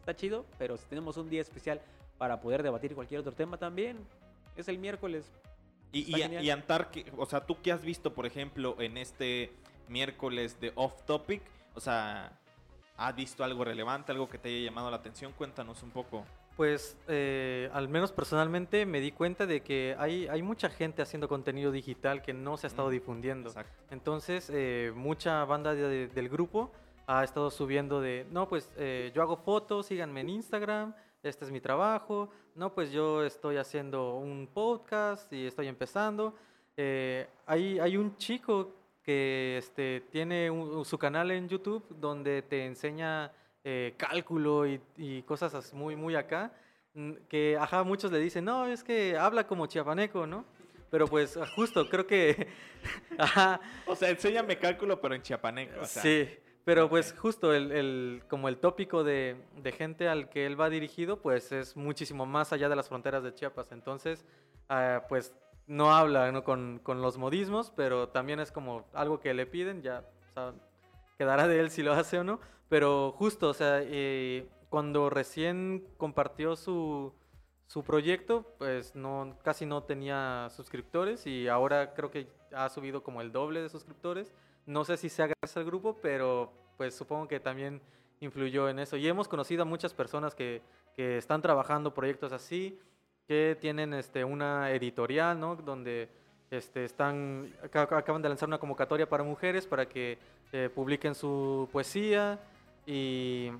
está chido, pero si tenemos un día especial para poder debatir cualquier otro tema también, es el miércoles. Y, y, y Antar, que- o sea, tú qué has visto, por ejemplo, en este miércoles de Off Topic, o sea, ¿Has visto algo relevante, algo que te haya llamado la atención? Cuéntanos un poco. Pues eh, al menos personalmente me di cuenta de que hay, hay mucha gente haciendo contenido digital que no se ha estado Mm, difundiendo. Exacto. Entonces, eh, mucha banda de- del grupo ha estado subiendo de, no, pues eh, yo hago fotos, síganme en Instagram, este es mi trabajo, no, pues yo estoy haciendo un podcast y estoy empezando. Eh, hay, hay un chico que este, tiene un- su canal en YouTube donde te enseña eh, cálculo y, y cosas muy, muy acá, mm, que, ajá, muchos le dicen, no, es que habla como chiapaneco, ¿no? Pero pues justo, creo que, ajá, O sea, enséñame cálculo, pero en chiapaneco. o sea, sí, pero pues justo el, el- como el tópico de, de gente al que él va dirigido, pues es muchísimo más allá de las fronteras de Chiapas. Entonces, ah, pues no habla ¿no? Con, con los modismos, pero también es como algo que le piden, ya o sea, quedará de él si lo hace o no. Pero justo, o sea, eh, cuando recién compartió su, su proyecto, pues no, casi no tenía suscriptores y ahora creo que ha subido como el doble de suscriptores. No sé si sea gracias al grupo, pero pues supongo que también influyó en eso. Y hemos conocido a muchas personas que, que están trabajando proyectos así, que tienen este, una editorial, ¿no? Donde este, están, aca- acaban de lanzar una convocatoria para mujeres para que eh, publiquen su poesía y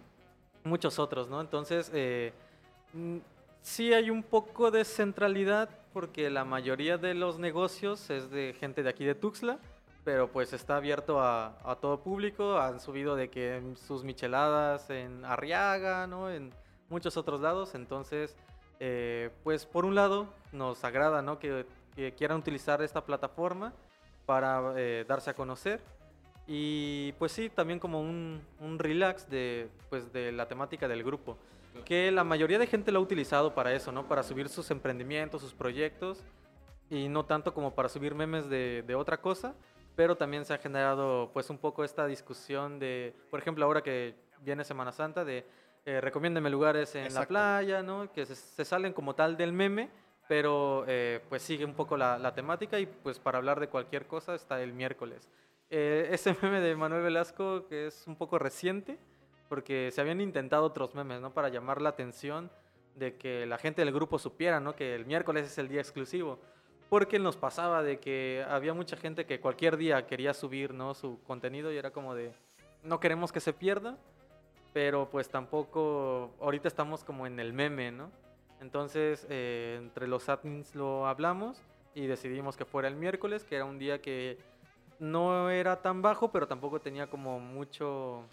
muchos otros, ¿no? Entonces, eh, sí hay un poco de centralidad porque la mayoría de los negocios es de gente de aquí de Tuxtla, pero pues está abierto a, a todo público. Han subido de que sus micheladas en Arriaga, ¿no? En muchos otros lados. Entonces, eh, pues por un lado nos agrada, ¿no? Que, que quieran utilizar esta plataforma para eh, darse a conocer. Y pues sí, también como un, un relax de, pues, de la temática del grupo. Que la mayoría de gente lo ha utilizado para eso, ¿no? Para subir sus emprendimientos, sus proyectos. Y no tanto como para subir memes de, de otra cosa. Pero también se ha generado pues un poco esta discusión de, por ejemplo, ahora que viene Semana Santa, de eh, recomiéndeme lugares en la Exacto. playa, ¿no? Que se, se salen como tal del meme, pero eh, pues sigue un poco la, la temática y pues para hablar de cualquier cosa está el miércoles. Eh, ese meme de Manuel Velasco que es un poco reciente, porque se habían intentado otros memes, ¿no? Para llamar la atención de que la gente del grupo supiera, ¿no? Que el miércoles es el día exclusivo. Porque nos pasaba de que había mucha gente que cualquier día quería subir, ¿no? Su contenido y era como de, no queremos que se pierda, pero pues tampoco, ahorita estamos como en el meme, ¿no? Entonces, eh, entre los admins lo hablamos y decidimos que fuera el miércoles, que era un día que no era tan bajo, pero tampoco tenía como mucho...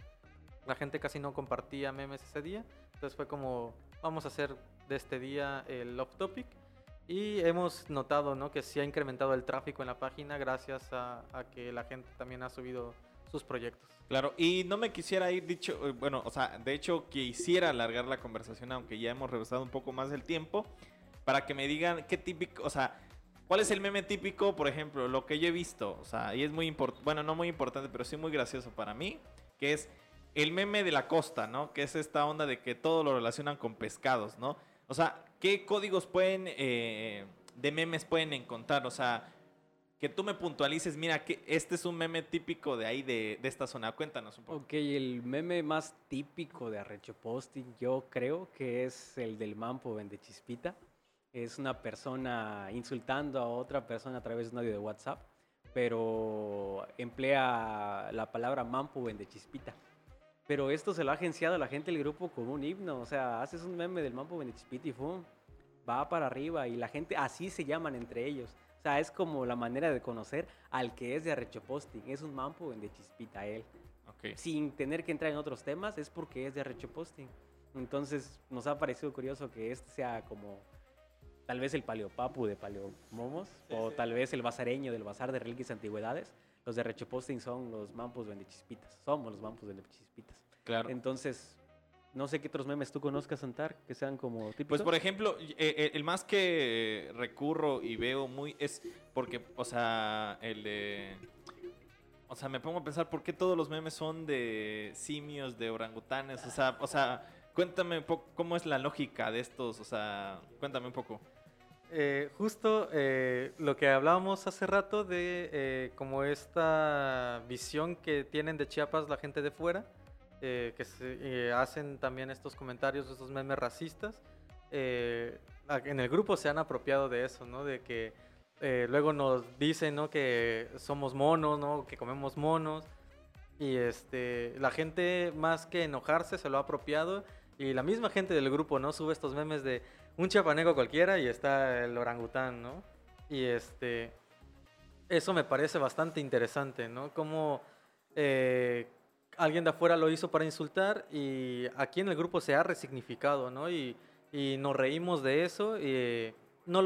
La gente casi no compartía memes ese día. Entonces fue como, vamos a hacer de este día el off topic. Y hemos notado ¿no? que sí ha incrementado el tráfico en la página gracias a, a que la gente también ha subido sus proyectos. Claro, y no me quisiera ir dicho, eh, bueno, o sea, de hecho quisiera alargar la conversación, aunque ya hemos regresado un poco más del tiempo, para que me digan qué típico, o sea, cuál es el meme típico, por ejemplo, lo que yo he visto, o sea, y es muy importante, bueno, no muy importante, pero sí muy gracioso para mí, que es el meme de la costa, ¿no? Que es esta onda de que todo lo relacionan con pescados, ¿no? O sea, ¿qué códigos pueden, eh, de memes pueden encontrar? O sea, que tú me puntualices, mira, este es un meme típico de ahí, de, de esta zona. Cuéntanos un poco. Ok, el meme más típico de Arrecho Posting, yo creo que es el del Mampo Vende Chispita. Es una persona insultando a otra persona a través de un audio de WhatsApp, pero emplea la palabra Mampo Vende Chispita. Pero esto se lo ha agenciado la gente del grupo con un himno. O sea, haces un meme del Mampo Vende Chispita y ¡fum! va para arriba. Y la gente así se llaman entre ellos. O sea, es como la manera de conocer al que es de Arrecho Posting. Es un Mampo Vende Chispita él Ok. sin tener que entrar en otros temas, es porque es de Arrecho Posting. Entonces, nos ha parecido curioso que este sea como tal vez el paleopapu de paleomomos, o tal vez el bazareño del bazar de reliquias y antigüedades. Los de Arrecho Posting son los mampos vendechispitas. Somos los mampos vendechispitas. Claro. Entonces, no sé qué otros memes tú conozcas, Antar, que sean como típicos. Pues por ejemplo, eh, eh, el más que recurro y veo muy es porque, o sea, el de... O sea, me pongo a pensar por qué todos los memes son de simios, de orangutanes, o sea, o sea, cuéntame un poco cómo es la lógica de estos, o sea, cuéntame un poco. Eh, justo eh, lo que hablábamos hace rato de eh, como esta visión que tienen de Chiapas la gente de fuera, eh, que se, hacen también estos comentarios, estos memes racistas, en el grupo se han apropiado de eso, ¿no? De que luego nos dicen, ¿no? Que somos monos, ¿no? Que comemos monos. Y este, la gente más que enojarse se lo ha apropiado. Y la misma gente del grupo, ¿no? Sube estos memes de un chapaneco cualquiera y está el orangután, ¿no? Y este, eso me parece bastante interesante, ¿no? Como eh, alguien de afuera lo hizo para insultar y aquí en el grupo se ha resignificado, ¿no? Y, y nos reímos de eso. Y no,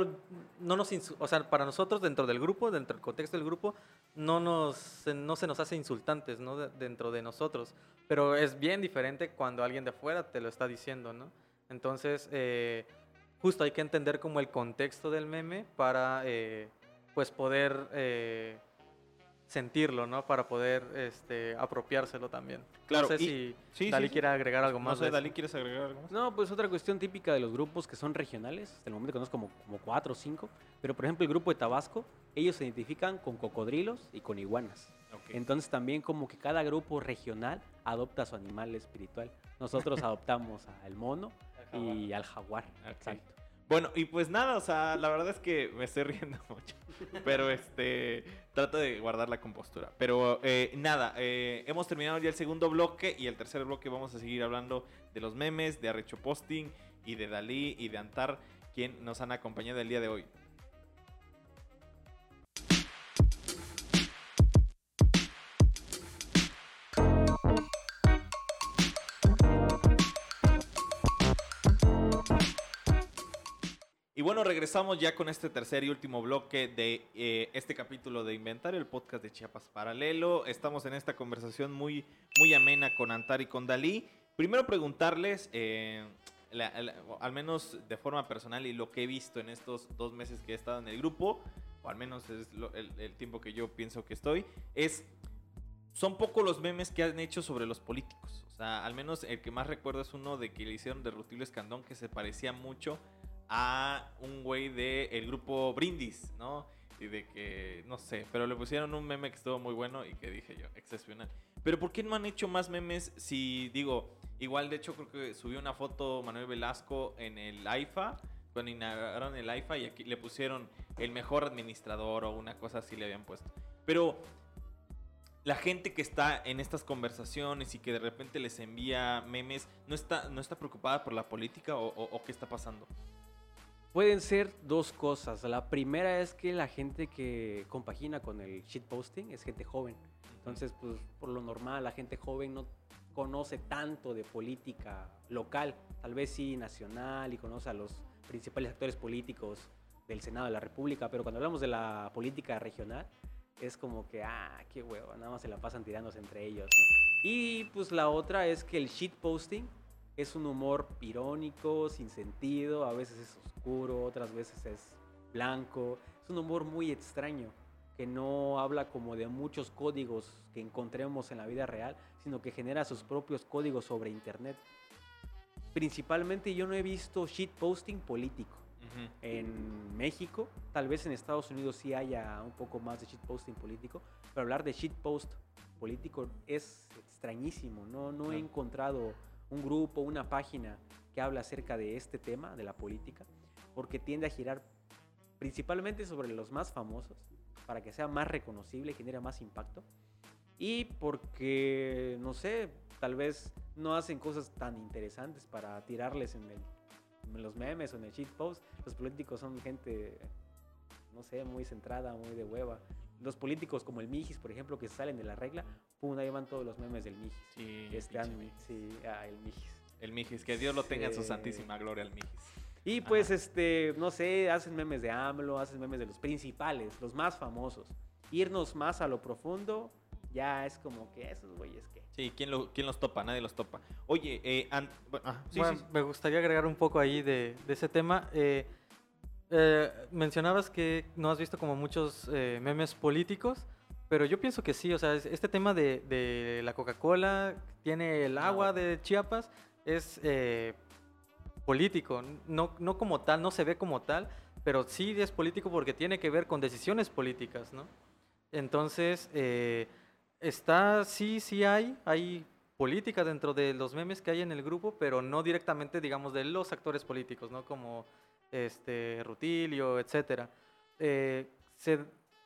no nos, o sea, para nosotros dentro del grupo, dentro del contexto del grupo, no, nos, no se nos hace insultantes, ¿no? De- dentro de nosotros. Pero es bien diferente cuando alguien de afuera te lo está diciendo, ¿no? Entonces, eh, justo hay que entender como el contexto del meme para, eh, pues, poder eh, sentirlo, ¿no? Para poder este, apropiárselo también. Claro, No sé y- si sí, Dalí sí, sí. quiere agregar algo No más. sé, de eso. Dalí, ¿quieres agregar algo más? No, pues otra cuestión típica de los grupos que son regionales, hasta el momento conozco como, como cuatro o cinco, pero por ejemplo el grupo de Tabasco, ellos se identifican con cocodrilos y con iguanas. Entonces también como que cada grupo regional adopta a su animal espiritual. Nosotros adoptamos al mono y al jaguar. Exacto. Bueno, y pues nada, o sea, la verdad es que me estoy riendo mucho. Pero este, trato de guardar la compostura. Pero eh, nada, eh, hemos terminado ya el segundo bloque y el tercer bloque vamos a seguir hablando de los memes, de Arrecho Posting y de Dalí y de Antar, quien nos han acompañado el día de hoy. Y bueno, regresamos ya con este tercer y último bloque de eh, este capítulo de Inventario, el podcast de Chiapas Paralelo. Estamos en esta conversación muy, muy amena con Antar y con Dalí. Primero preguntarles, eh, la- la- al menos de forma personal y lo que he visto en estos dos meses que he estado en el grupo, o al menos es lo- el, el tiempo que yo pienso que estoy, es son pocos los memes que han hecho sobre los políticos. O sea, al menos el que más recuerdo es uno de que le hicieron de Rutilio Escandón que se parecía mucho a un güey del grupo Brindis, ¿no? Y de que, no sé, pero le pusieron un meme que estuvo muy bueno y que dije yo, excepcional. Pero ¿por qué no han hecho más memes si, digo, igual de hecho creo que subió una foto Manuel Velasco en el AIFA, cuando inauguraron el AIFA y aquí le pusieron el mejor administrador o una cosa así le habían puesto. Pero la gente que está en estas conversaciones y que de repente les envía memes, ¿no está, no está preocupada por la política o, qué está pasando? Pueden ser dos cosas. La primera es que la gente que compagina con el shitposting es gente joven. Entonces, pues por lo normal, la gente joven no conoce tanto de política local, tal vez sí nacional y conoce a los principales actores políticos del Senado de la República, pero cuando hablamos de la política regional, es como que, ah, qué huevo, nada más se la pasan tirándose entre ellos. Y pues la otra es que el shitposting es un humor irónico, sin sentido, a veces es oscuro, otras veces es blanco, es un humor muy extraño que no habla como de muchos códigos que encontremos en la vida real, sino que genera sus propios códigos sobre internet. Principalmente yo no he visto shitposting político en México, tal vez en Estados Unidos sí haya un poco más de shitposting político, pero hablar de shitpost político es extrañísimo, no, no he encontrado un grupo, una página que habla acerca de este tema, de la política, porque tiende a girar principalmente sobre los más famosos, para que sea más reconocible, genere más impacto, y porque, no sé, tal vez no hacen cosas tan interesantes para tirarles en, los memes o en el shitpost. Los políticos son gente, no sé, muy centrada, muy de hueva. Los políticos como el Mijis, por ejemplo, que salen de la regla, pum, ahí van todos los memes del Mijis. Sí, Este Mijis. sí, ah, el Mijis. El Mijis, que Dios lo tenga en su santísima gloria, el Mijis. Y pues, este, no sé, hacen memes de AMLO, hacen memes de los principales, los más famosos. Irnos más a lo profundo, ya es como que esos güeyes que. Sí, ¿quién, lo, quién los topa? Nadie los topa. Oye, eh, ah, sí, Bueno, sí, sí. me gustaría agregar un poco ahí de, de ese tema. Eh, eh, mencionabas que no has visto como muchos eh, memes políticos, pero yo pienso que sí, o sea, es- este tema de, de la Coca-Cola, tiene el agua de Chiapas, es eh, político, no, no como tal, no se ve como tal, pero sí es político porque tiene que ver con decisiones políticas, ¿no? Entonces, eh, está, sí, sí hay, hay política dentro de los memes que hay en el grupo, pero no directamente, digamos, de los actores políticos, ¿no? Como este, Rutilio, etcétera. Eh, se,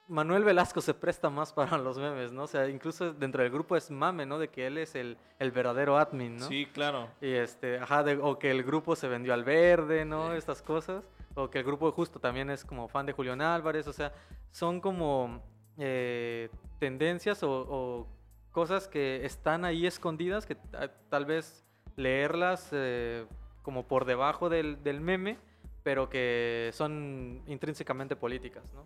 Manuel Velasco se presta más para los memes, ¿no? O sea, incluso dentro del grupo es mame, ¿no? De que él es el, el verdadero admin, ¿no? Sí, claro. Y este, ajá, de- o que el grupo se vendió al verde, ¿no? Sí. Estas cosas. O que el grupo justo también es como fan de Julián Álvarez. O sea, son como eh, tendencias o, o cosas que están ahí escondidas, que ta- tal vez leerlas eh, como por debajo del, del meme, pero que son intrínsecamente políticas, ¿no?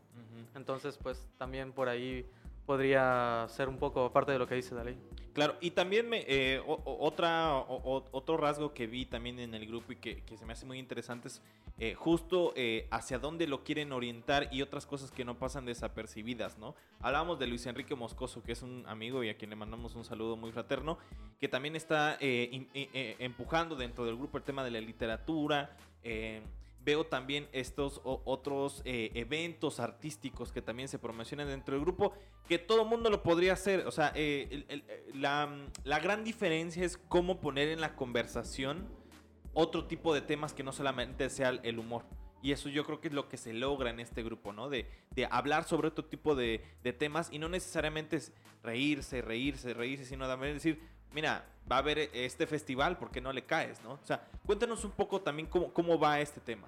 Entonces, pues también por ahí podría ser un poco parte de lo que dice Dalí. Claro, y también me, eh, o- otra, o- otro rasgo que vi también en el grupo y que, que se me hace muy interesante es eh, justo eh, hacia dónde lo quieren orientar y otras cosas que no pasan desapercibidas, ¿no? Hablábamos de Luis Enrique Moscoso, que es un amigo y a quien le mandamos un saludo muy fraterno, que también está in- empujando dentro del grupo el tema de la literatura. Veo también estos otros eh, eventos artísticos que también se promocionan dentro del grupo, que todo mundo lo podría hacer. O sea, eh, eh, la, la gran diferencia es cómo poner en la conversación otro tipo de temas que no solamente sea el- humor. Y eso yo creo que es lo que se logra en este grupo, ¿no? De, de hablar sobre otro tipo de, de temas y no necesariamente es reírse, reírse, reírse, sino también decir, mira, va a haber este festival, ¿por qué no le caes, no? O sea, cuéntanos un poco también cómo, cómo va este tema.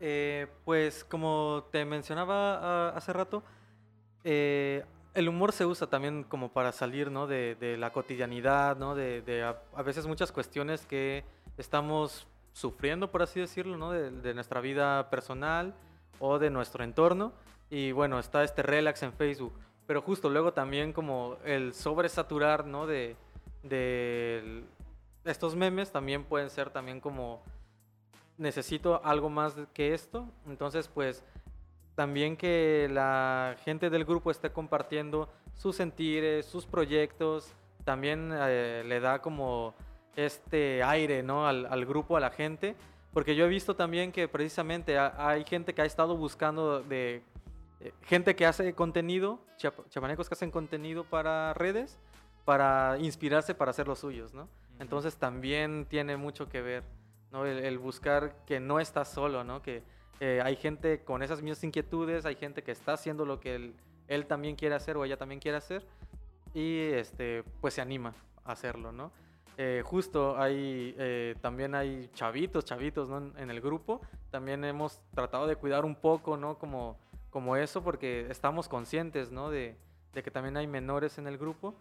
Eh, pues como te mencionaba hace rato, eh, el humor se usa también como para salir ¿no? de, la cotidianidad, ¿no? de, a, veces muchas cuestiones que estamos sufriendo, por así decirlo, ¿no? de, de nuestra vida personal o de nuestro entorno. Y bueno, está este relax en Facebook. Pero justo luego también como el sobresaturar ¿no? de, de estos memes también pueden ser también como necesito algo más que esto. Entonces, pues también que la gente del grupo esté compartiendo sus sentires, sus proyectos, también eh, le da como este aire, ¿no? Al, al grupo, a la gente. Porque yo he visto también que precisamente ha- hay gente que ha estado buscando de eh, gente que hace contenido, chiap- chapanecos que hacen contenido para redes, para inspirarse para hacer los suyos, ¿no? Entonces también tiene mucho que ver, ¿no? El, el buscar que no estás solo, ¿no? Que eh, hay gente con esas mismas inquietudes, hay gente que está haciendo lo que él, él también quiere hacer o ella también quiere hacer y este, pues se anima a hacerlo, ¿no? Eh, justo hay, eh, también hay chavitos, chavitos, ¿no? En, en el grupo. También hemos tratado de cuidar un poco, ¿no? Como, como eso, porque estamos conscientes, ¿no? De, de que también hay menores en el grupo.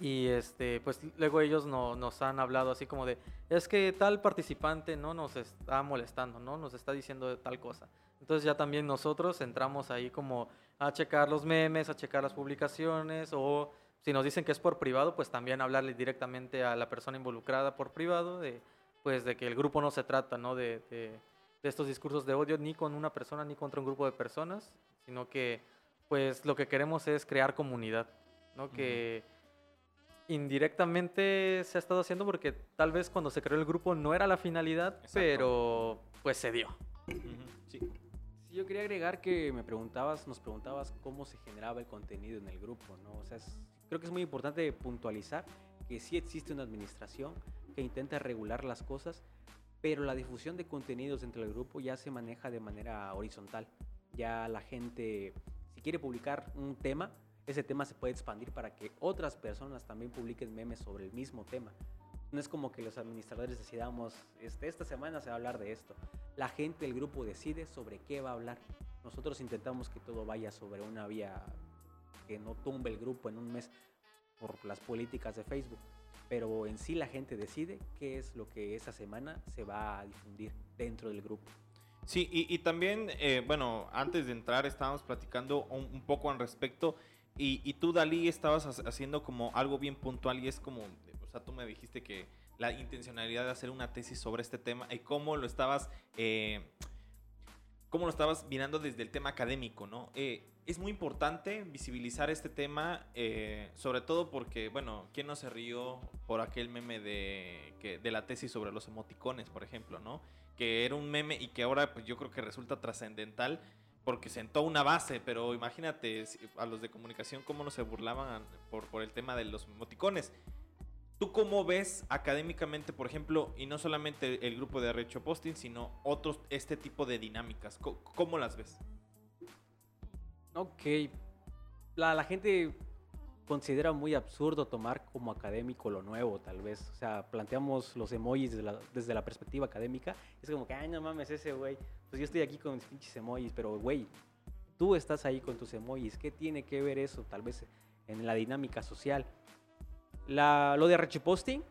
Y este, pues luego ellos no, nos han hablado así como de, es que tal participante no nos está molestando, ¿no? Nos está diciendo tal cosa. Entonces ya también nosotros entramos ahí como a checar los memes, a checar las publicaciones o si nos dicen que es por privado, pues también hablarle directamente a la persona involucrada por privado de, pues de que el grupo no se trata, ¿no? De, de- de estos discursos de odio ni con una persona ni contra un grupo de personas, sino que pues lo que queremos es crear comunidad, ¿no? Que indirectamente se ha estado haciendo porque tal vez cuando se creó el grupo no era la finalidad, Exacto. pero pues se dio. Sí. Sí, yo quería agregar que me preguntabas, nos preguntabas cómo se generaba el contenido en el grupo, ¿no? O sea, es- creo que es muy importante puntualizar que sí existe una administración que intenta regular las cosas, pero la difusión de contenidos dentro del grupo ya se maneja de manera horizontal. Ya la gente, si quiere publicar un tema, ese tema se puede expandir para que otras personas también publiquen memes sobre el mismo tema. No es como que los administradores decidamos, este, esta semana se va a hablar de esto. La gente, el grupo decide sobre qué va a hablar. Nosotros intentamos que todo vaya sobre una vía que no tumbe el grupo en un mes por las políticas de Facebook. Pero en sí la gente decide qué es lo que esa semana se va a difundir dentro del grupo. Sí, y, y también, eh, bueno, antes de entrar estábamos platicando un, un poco al respecto y, y tú, Dalí, estabas ha- haciendo como algo bien puntual y es como, o sea, tú me dijiste que la intencionalidad de hacer una tesis sobre este tema y cómo lo estabas, eh, cómo lo estabas mirando desde el tema académico, ¿no? Eh, es muy importante visibilizar este tema, eh, sobre todo porque, bueno, ¿quién no se rió por aquel meme de, que, de la tesis sobre los emoticones, por ejemplo, ¿no? que era un meme y que ahora pues yo creo que resulta trascendental porque sentó una base, pero imagínate a los de comunicación cómo no se burlaban por, por el tema de los emoticones. ¿Tú cómo ves académicamente, por ejemplo, y no solamente el grupo de Arrecho Posting, sino otros, este tipo de dinámicas? ¿Cómo, cómo las ves? Ok. La, la gente considera muy absurdo tomar como académico lo nuevo, tal vez. O sea, planteamos los emojis desde la, perspectiva académica. Es como que, ay, no mames, ese güey. Pues yo estoy aquí con mis pinches emojis, pero güey, tú estás ahí con tus emojis. ¿Qué tiene que ver eso, tal vez, en la dinámica social? La, lo de archiposting,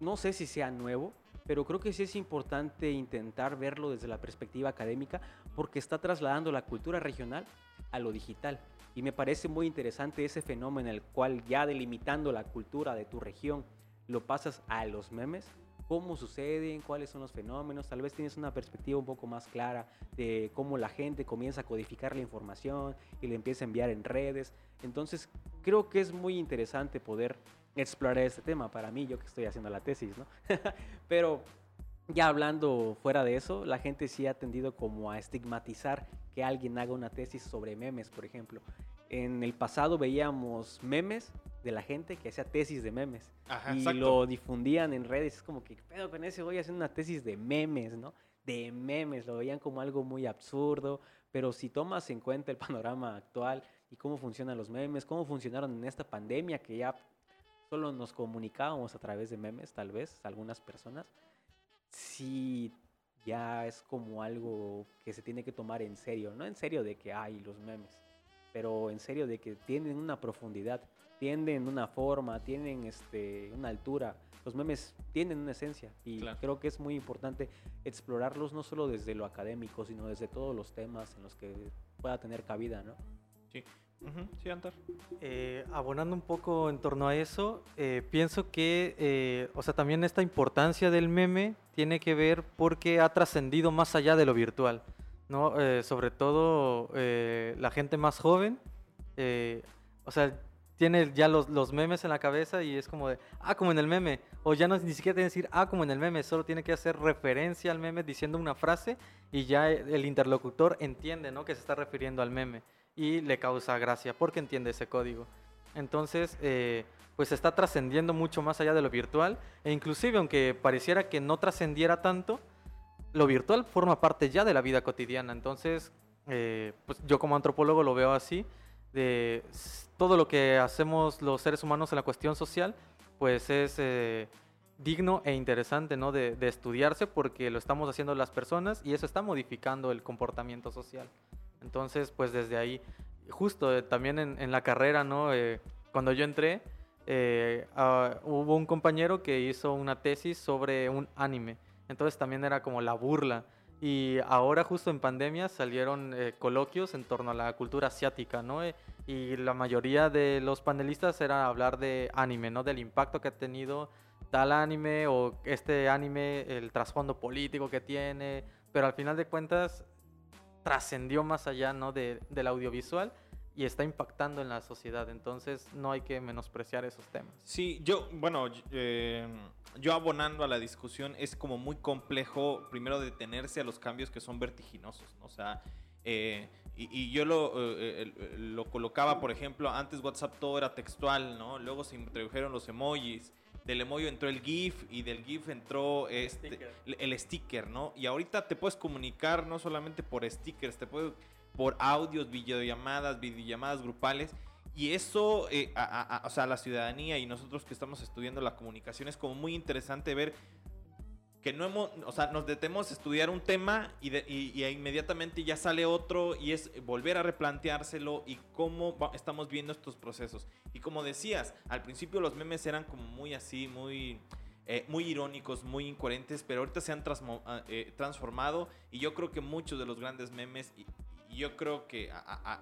no sé si sea nuevo, pero creo que sí es importante intentar verlo desde la perspectiva académica porque está trasladando la cultura regional a lo digital. Y me parece muy interesante ese fenómeno en el cual ya delimitando la cultura de tu región, lo pasas a los memes, cómo suceden, cuáles son los fenómenos, tal vez tienes una perspectiva un poco más clara de cómo la gente comienza a codificar la información y le empieza a enviar en redes. Entonces, creo que es muy interesante poder explorar este tema para mí, yo que estoy haciendo la tesis, ¿no? Pero ya hablando fuera de eso, la gente sí ha tendido como a estigmatizar que alguien haga una tesis sobre memes, por ejemplo. En el pasado veíamos memes de la gente que hacía tesis de memes Ajá, y exacto. lo difundían en redes. Es como que, ¿qué pedo con ese voy haciendo una tesis de memes, ¿no? De memes, lo veían como algo muy absurdo. Pero si tomas en cuenta el panorama actual y cómo funcionan los memes, cómo funcionaron en esta pandemia que ya solo nos comunicábamos a través de memes, tal vez, algunas personas, sí ya es como algo que se tiene que tomar en serio. No en serio de que hay los memes, pero en serio de que tienen una profundidad, tienen una forma, tienen este, una altura. Los memes tienen una esencia y Claro. creo que es muy importante explorarlos no solo desde lo académico, sino desde todos los temas en los que pueda tener cabida, ¿no? Sí. Ujú, sí, Antar. Eh, abonando un poco en torno a eso, eh, pienso que, eh, o sea, también esta importancia del meme tiene que ver porque ha trascendido más allá de lo virtual, ¿no? Eh, sobre todo eh, la gente más joven, eh, o sea, tiene ya los, los memes en la cabeza y es como de, ah, como en el meme, o ya no ni siquiera tiene que decir, ah, como en el meme, solo tiene que hacer referencia al meme diciendo una frase y ya el interlocutor entiende, ¿no? Que se está refiriendo al meme y le causa gracia porque entiende ese código. Entonces, eh, pues está trascendiendo mucho más allá de lo virtual e inclusive aunque pareciera que no trascendiera tanto, lo virtual forma parte ya de la vida cotidiana. Entonces, eh, pues yo como antropólogo lo veo así, de todo lo que hacemos los seres humanos en la cuestión social, pues es eh, digno e interesante ¿no? de, de estudiarse porque lo estamos haciendo las personas y eso está modificando el comportamiento social. Entonces, pues desde ahí, justo eh, también en, la carrera, ¿no? Eh, cuando yo entré, eh, ah, hubo un compañero que hizo una tesis sobre un anime. Entonces también era como la burla. Y ahora justo en pandemia salieron eh, coloquios en torno a la cultura asiática, ¿no? Y la mayoría de los panelistas era hablar de anime, ¿no? Del impacto que ha tenido tal anime o este anime, el trasfondo político que tiene. Pero al final de cuentas trascendió más allá, ¿no? De, del audiovisual y está impactando en la sociedad. Entonces no hay que menospreciar esos temas. Sí, yo, bueno, eh, yo abonando a la discusión, es como muy complejo primero detenerse a los cambios que son vertiginosos, ¿no? O sea, eh, y, y yo lo, eh, eh, lo colocaba, por ejemplo, antes WhatsApp todo era textual, ¿no? Luego se introdujeron los emojis, del emoji entró el GIF y del GIF entró este, Sticker. el sticker, ¿no? Y ahorita te puedes comunicar no solamente por stickers, te puedes por audios, videollamadas, videollamadas grupales. Y eso, eh, a, a- a- o sea, la ciudadanía y nosotros que estamos estudiando la comunicación es como muy interesante ver que no hemos, o sea, nos detenemos a estudiar un tema y, de- y- y inmediatamente ya sale otro y es volver a replanteárselo y cómo va- estamos viendo estos procesos. Y como decías, al principio los memes eran como muy así, muy, eh, muy irónicos, muy incoherentes, pero ahorita se han ah, eh, transformado y yo creo que muchos de los grandes memes, y, y yo creo que a-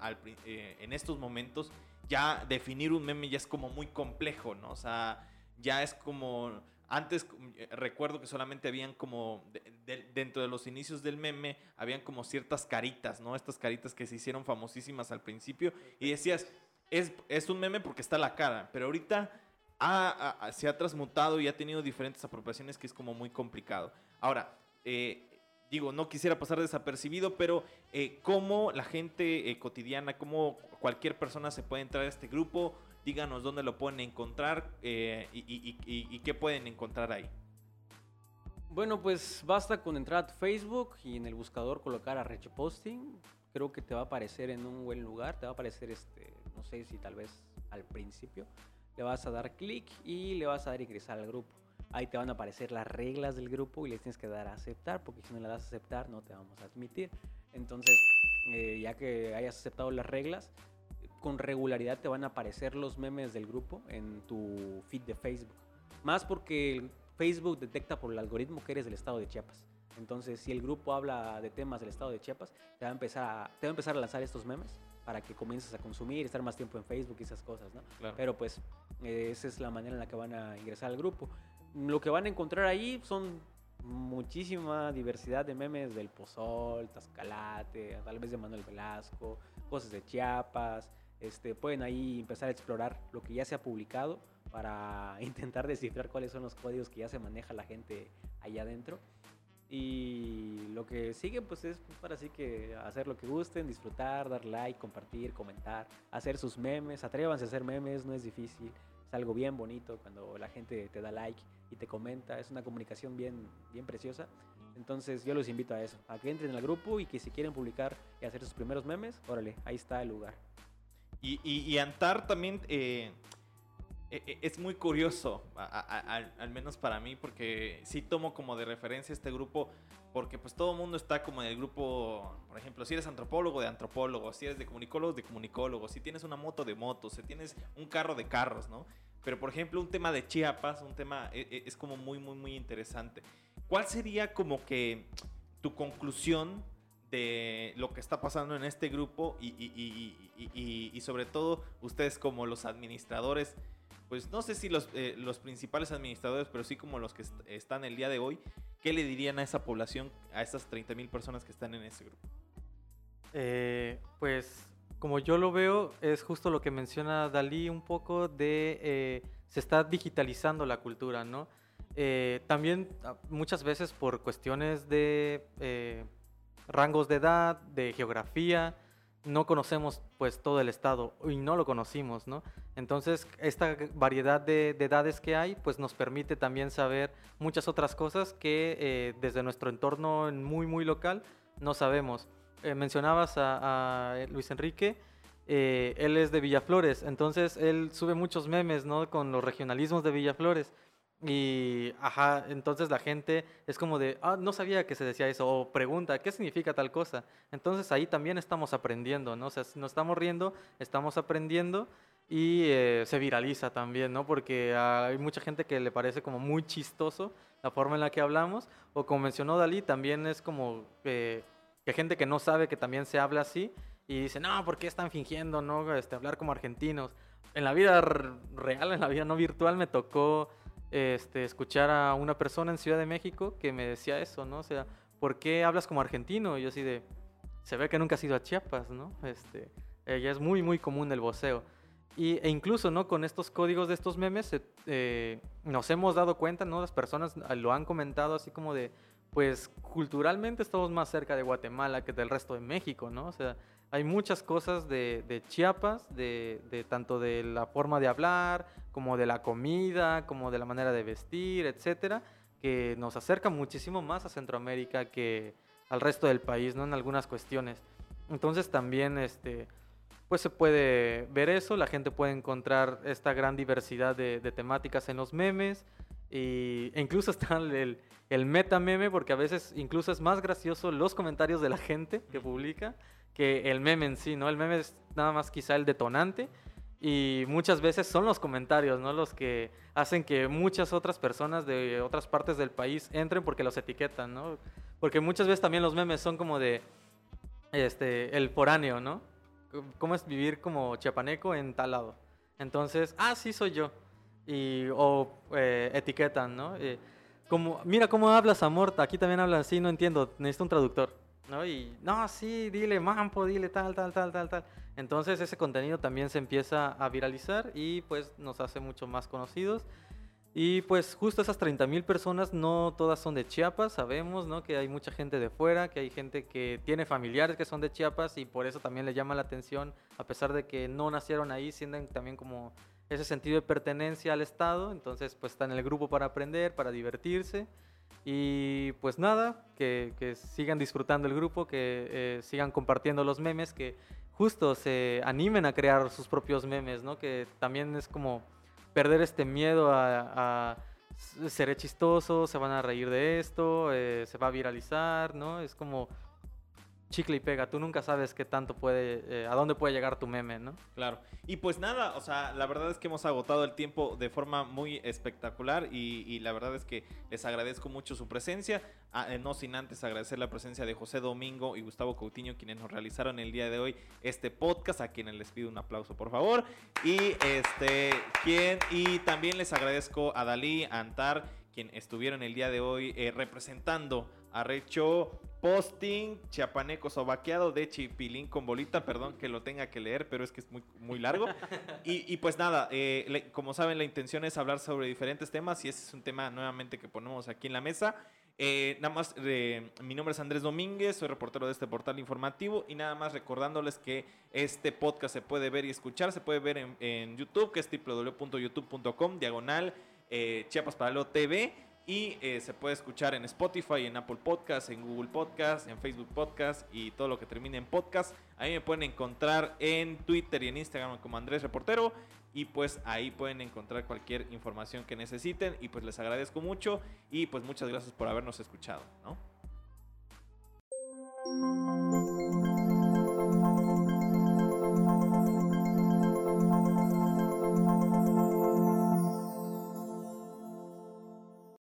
a- eh, en estos momentos ya definir un meme ya es como muy complejo, ¿no? O sea, ya es como... Antes eh, recuerdo que solamente habían como, de- de- dentro de los inicios del meme, habían como ciertas caritas, ¿no? Estas caritas que se hicieron famosísimas al principio y decías, es, es un meme porque está la cara, pero ahorita se ha transmutado y ha tenido diferentes apropiaciones que es como muy complicado. Ahora, eh, digo, no quisiera pasar desapercibido, pero eh, cómo la gente eh, cotidiana, cómo cualquier persona se puede entrar a este grupo, díganos dónde lo pueden encontrar eh, y, qué pueden encontrar ahí. Bueno, pues basta con entrar a Facebook y en el buscador colocar a Posting. Creo que te va a aparecer en un buen lugar. Te va a aparecer, este, no sé si tal vez al principio. Le vas a dar clic y le vas a dar ingresar al grupo. Ahí te van a aparecer las reglas del grupo y les tienes que dar a aceptar, porque si no le das a aceptar no te vamos a admitir. Entonces, eh, ya que hayas aceptado las reglas, con regularidad te van a aparecer los memes del grupo en tu feed de Facebook. Más porque Facebook detecta por el algoritmo que eres del estado de Chiapas. Entonces, si el grupo habla de temas del estado de Chiapas, te va a empezar a, te va a, empezar a lanzar estos memes para que comiences a consumir, estar más tiempo en Facebook y esas cosas, ¿no? Claro. Pero pues eh, esa es la manera en la que van a ingresar al grupo. Lo que van a encontrar ahí son muchísima diversidad de memes del Pozol, Tascalate, tal vez de Manuel Velasco, cosas de Chiapas. Este, pueden ahí empezar a explorar lo que ya se ha publicado para intentar descifrar cuáles son los códigos que ya se maneja la gente allá adentro. Y lo que sigue pues es pues, para así que hacer lo que gusten, disfrutar, dar like, compartir, comentar, hacer sus memes, atrévanse a hacer memes, no es difícil, es algo bien bonito cuando la gente te da like y te comenta, es una comunicación bien, bien preciosa. Entonces yo los invito a eso, a que entren al grupo y que si quieren publicar y hacer sus primeros memes, órale, ahí está el lugar. Y, Antar también eh, e- e- es muy curioso, al, menos para mí, porque sí tomo como de referencia este grupo, porque pues todo el mundo está como en el grupo, por ejemplo, si eres antropólogo de antropólogos, si eres de comunicólogos de comunicólogos, si tienes una moto de motos, si tienes un carro de carros, ¿no? Pero por ejemplo, un tema de Chiapas, un tema es como muy, muy, muy interesante. ¿Cuál sería como que tu conclusión lo que está pasando en este grupo y, sobre todo ustedes como los administradores, pues no sé si los, eh, principales administradores, pero sí como los que est- están el día de hoy, ¿qué le dirían a esa población, a esas 30 mil personas que están en ese grupo? Eh, pues como yo lo veo, es justo lo que menciona Dalí un poco de eh, se está digitalizando la cultura, ¿no? También ah, muchas veces por cuestiones de rangos de edad, de geografía, no conocemos pues todo el estado y no lo conocimos, ¿no? Entonces esta variedad de, de edades que hay pues nos permite también saber muchas otras cosas que eh, desde nuestro entorno muy muy local no sabemos. Eh, mencionabas a, a Luis Enrique, eh, él es de Villaflores, entonces él sube muchos memes, ¿no? Con los regionalismos de Villaflores. Y, ajá, entonces la gente es como de, ah, no sabía que se decía eso, o pregunta, ¿qué significa tal cosa? Entonces ahí también estamos aprendiendo, ¿no? O sea, nos estamos riendo, estamos aprendiendo y eh, se viraliza también, ¿no? Porque hay mucha gente que le parece como muy chistoso la forma en la que hablamos, o como mencionó Dalí, también es como eh, que gente que no sabe que también se habla así y dice, no, ¿por qué están fingiendo, no? Este, hablar como argentinos. En la vida real, en la vida no virtual, me tocó este, escuchar a una persona en Ciudad de México que me decía eso, ¿no? O sea, ¿por qué hablas como argentino? Y yo así de, se ve que nunca has ido a Chiapas, ¿no? Este, eh, ya es muy, muy común el voceo. Y, e incluso, ¿no? Con estos códigos de estos memes, eh, eh, nos hemos dado cuenta, ¿no? Las personas ah, lo han comentado así como de, pues culturalmente estamos más cerca de Guatemala que del resto de México, ¿no? O sea, hay muchas cosas de, de Chiapas, de, de tanto de la forma de hablar, como de la comida, como de la manera de vestir, etcétera, que nos acerca muchísimo más a Centroamérica que al resto del país, ¿no? En algunas cuestiones. Entonces también, este, pues se puede ver eso, la gente puede encontrar esta gran diversidad de, de temáticas en los memes y, e incluso está el, el meta meme porque a veces incluso es más gracioso los comentarios de la gente que publica que el meme en sí, ¿no? El meme es nada más quizá el detonante y muchas veces son los comentarios, ¿no? Los que hacen que muchas otras personas de otras partes del país entren porque los etiquetan, ¿no? Porque muchas veces también los memes son como de, este, el foráneo, ¿no? ¿Cómo es vivir como chiapaneco en tal lado? Entonces, ah, sí soy yo. Y, o eh, etiquetan, ¿no? Eh, como, mira cómo hablas, amor, aquí también hablan así, no entiendo, necesito un traductor, ¿no? Y, no, sí, dile mampo, dile tal, tal, tal, tal, tal. Entonces ese contenido también se empieza a viralizar y pues nos hace mucho más conocidos. Y pues justo esas 30 mil personas no todas son de Chiapas, sabemos ¿no? que hay mucha gente de fuera, que hay gente que tiene familiares que son de Chiapas y por eso también le llama la atención, a pesar de que no nacieron ahí, sienten también como ese sentido de pertenencia al Estado, entonces pues está en el grupo para aprender, para divertirse. Y pues nada, que, sigan disfrutando el grupo, que eh, sigan compartiendo los memes, que justo se animen a crear sus propios memes, ¿no? Que también es como perder este miedo a, a seré chistoso, se van a reír de esto, eh, se va a viralizar, ¿no? Es como chicle y pega. Tú nunca sabes qué tanto puede, eh, a dónde puede llegar tu meme, ¿no? Claro. Y pues nada, o sea, la verdad es que hemos agotado el tiempo de forma muy espectacular y, la verdad es que les agradezco mucho su presencia. Ah, eh, no sin antes agradecer la presencia de José Domingo y Gustavo Coutinho, quienes nos realizaron el día de hoy este podcast, a quienes les pido un aplauso, por favor. Y este, quien, y también les agradezco a Dalí, a Antar, quien estuvieron el día de hoy eh, representando a Recho posting chiapaneco sobaqueado de chipilín con bolita, perdón que lo tenga que leer, pero es que es muy, muy largo. Y, pues nada, eh, como saben, la intención es hablar sobre diferentes temas y ese es un tema nuevamente que ponemos aquí en la mesa. Eh, nada más, eh, mi nombre es Andrés Domínguez, soy reportero de este portal informativo y nada más recordándoles que este podcast se puede ver y escuchar, se puede ver en, en YouTube, que es www.youtube.com, diagonal Chiapas Paralelo TV y eh, se puede escuchar en Spotify, en Apple Podcast, en Google Podcast, en Facebook Podcast y todo lo que termine en podcast. Ahí me pueden encontrar en Twitter y en Instagram como Andrés Reportero. Y pues ahí pueden encontrar cualquier información que necesiten. Y pues les agradezco mucho. Y pues muchas gracias por habernos escuchado. ¿no?